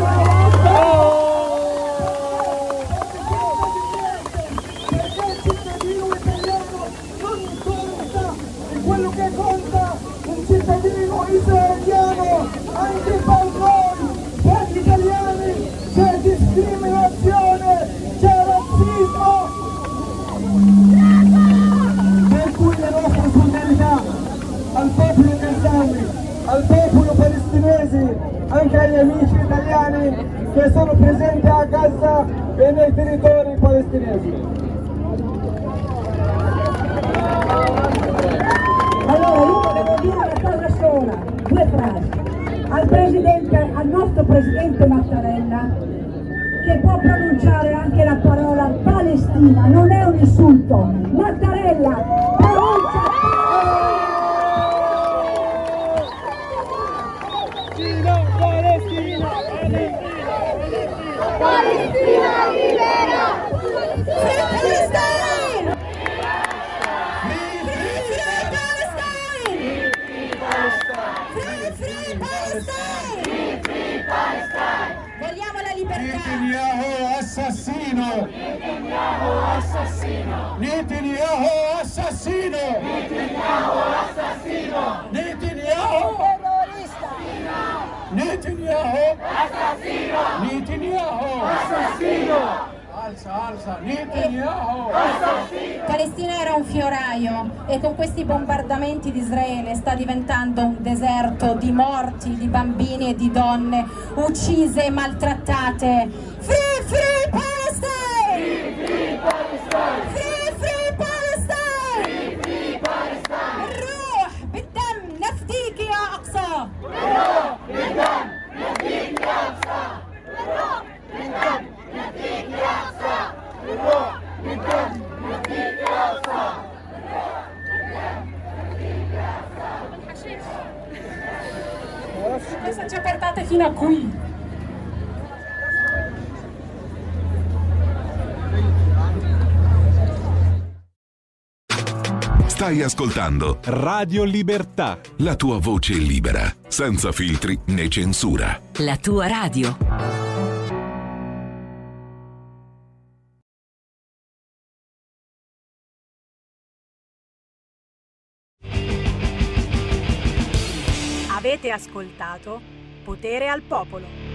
Perché il cittadino italiano non conta, e quello che conta un cittadino israeliano, anche per noi, per gli italiani, c'è discriminazione, c'è razzismo. Per cui la nostra solidarietà al popolo gazawi, al popolo palestinese, anche agli amici italiani che sono presenti a Gaza e nei territori palestinesi. Allora io volevo dire una cosa sola, due frasi. Al presidente, al nostro presidente Mattarella, che può pronunciare anche la parola Palestina, non è un insulto. Mattarella, pronuncia Palestina libera! Palestina! Vogliamo la libertà! Netanyahu assassino! Netanyahu assassino! Netanyahu assassino! Netanyahu assassino! Netanyahu Netanyahu Assassino! Netanyahu Assassino! Alza, alza, Netanyahu Palestina era un fioraio e con questi bombardamenti di Israele sta diventando un deserto di morti, di bambini e di donne uccise e maltrattate. Free, free Palestine! Free Palestine! Free, free să începe partea Hina Cui. Stai ascoltando Radio Libertà. la tua voce libera, senza filtri né censura. La tua radio. Avete ascoltato Potere al Popolo.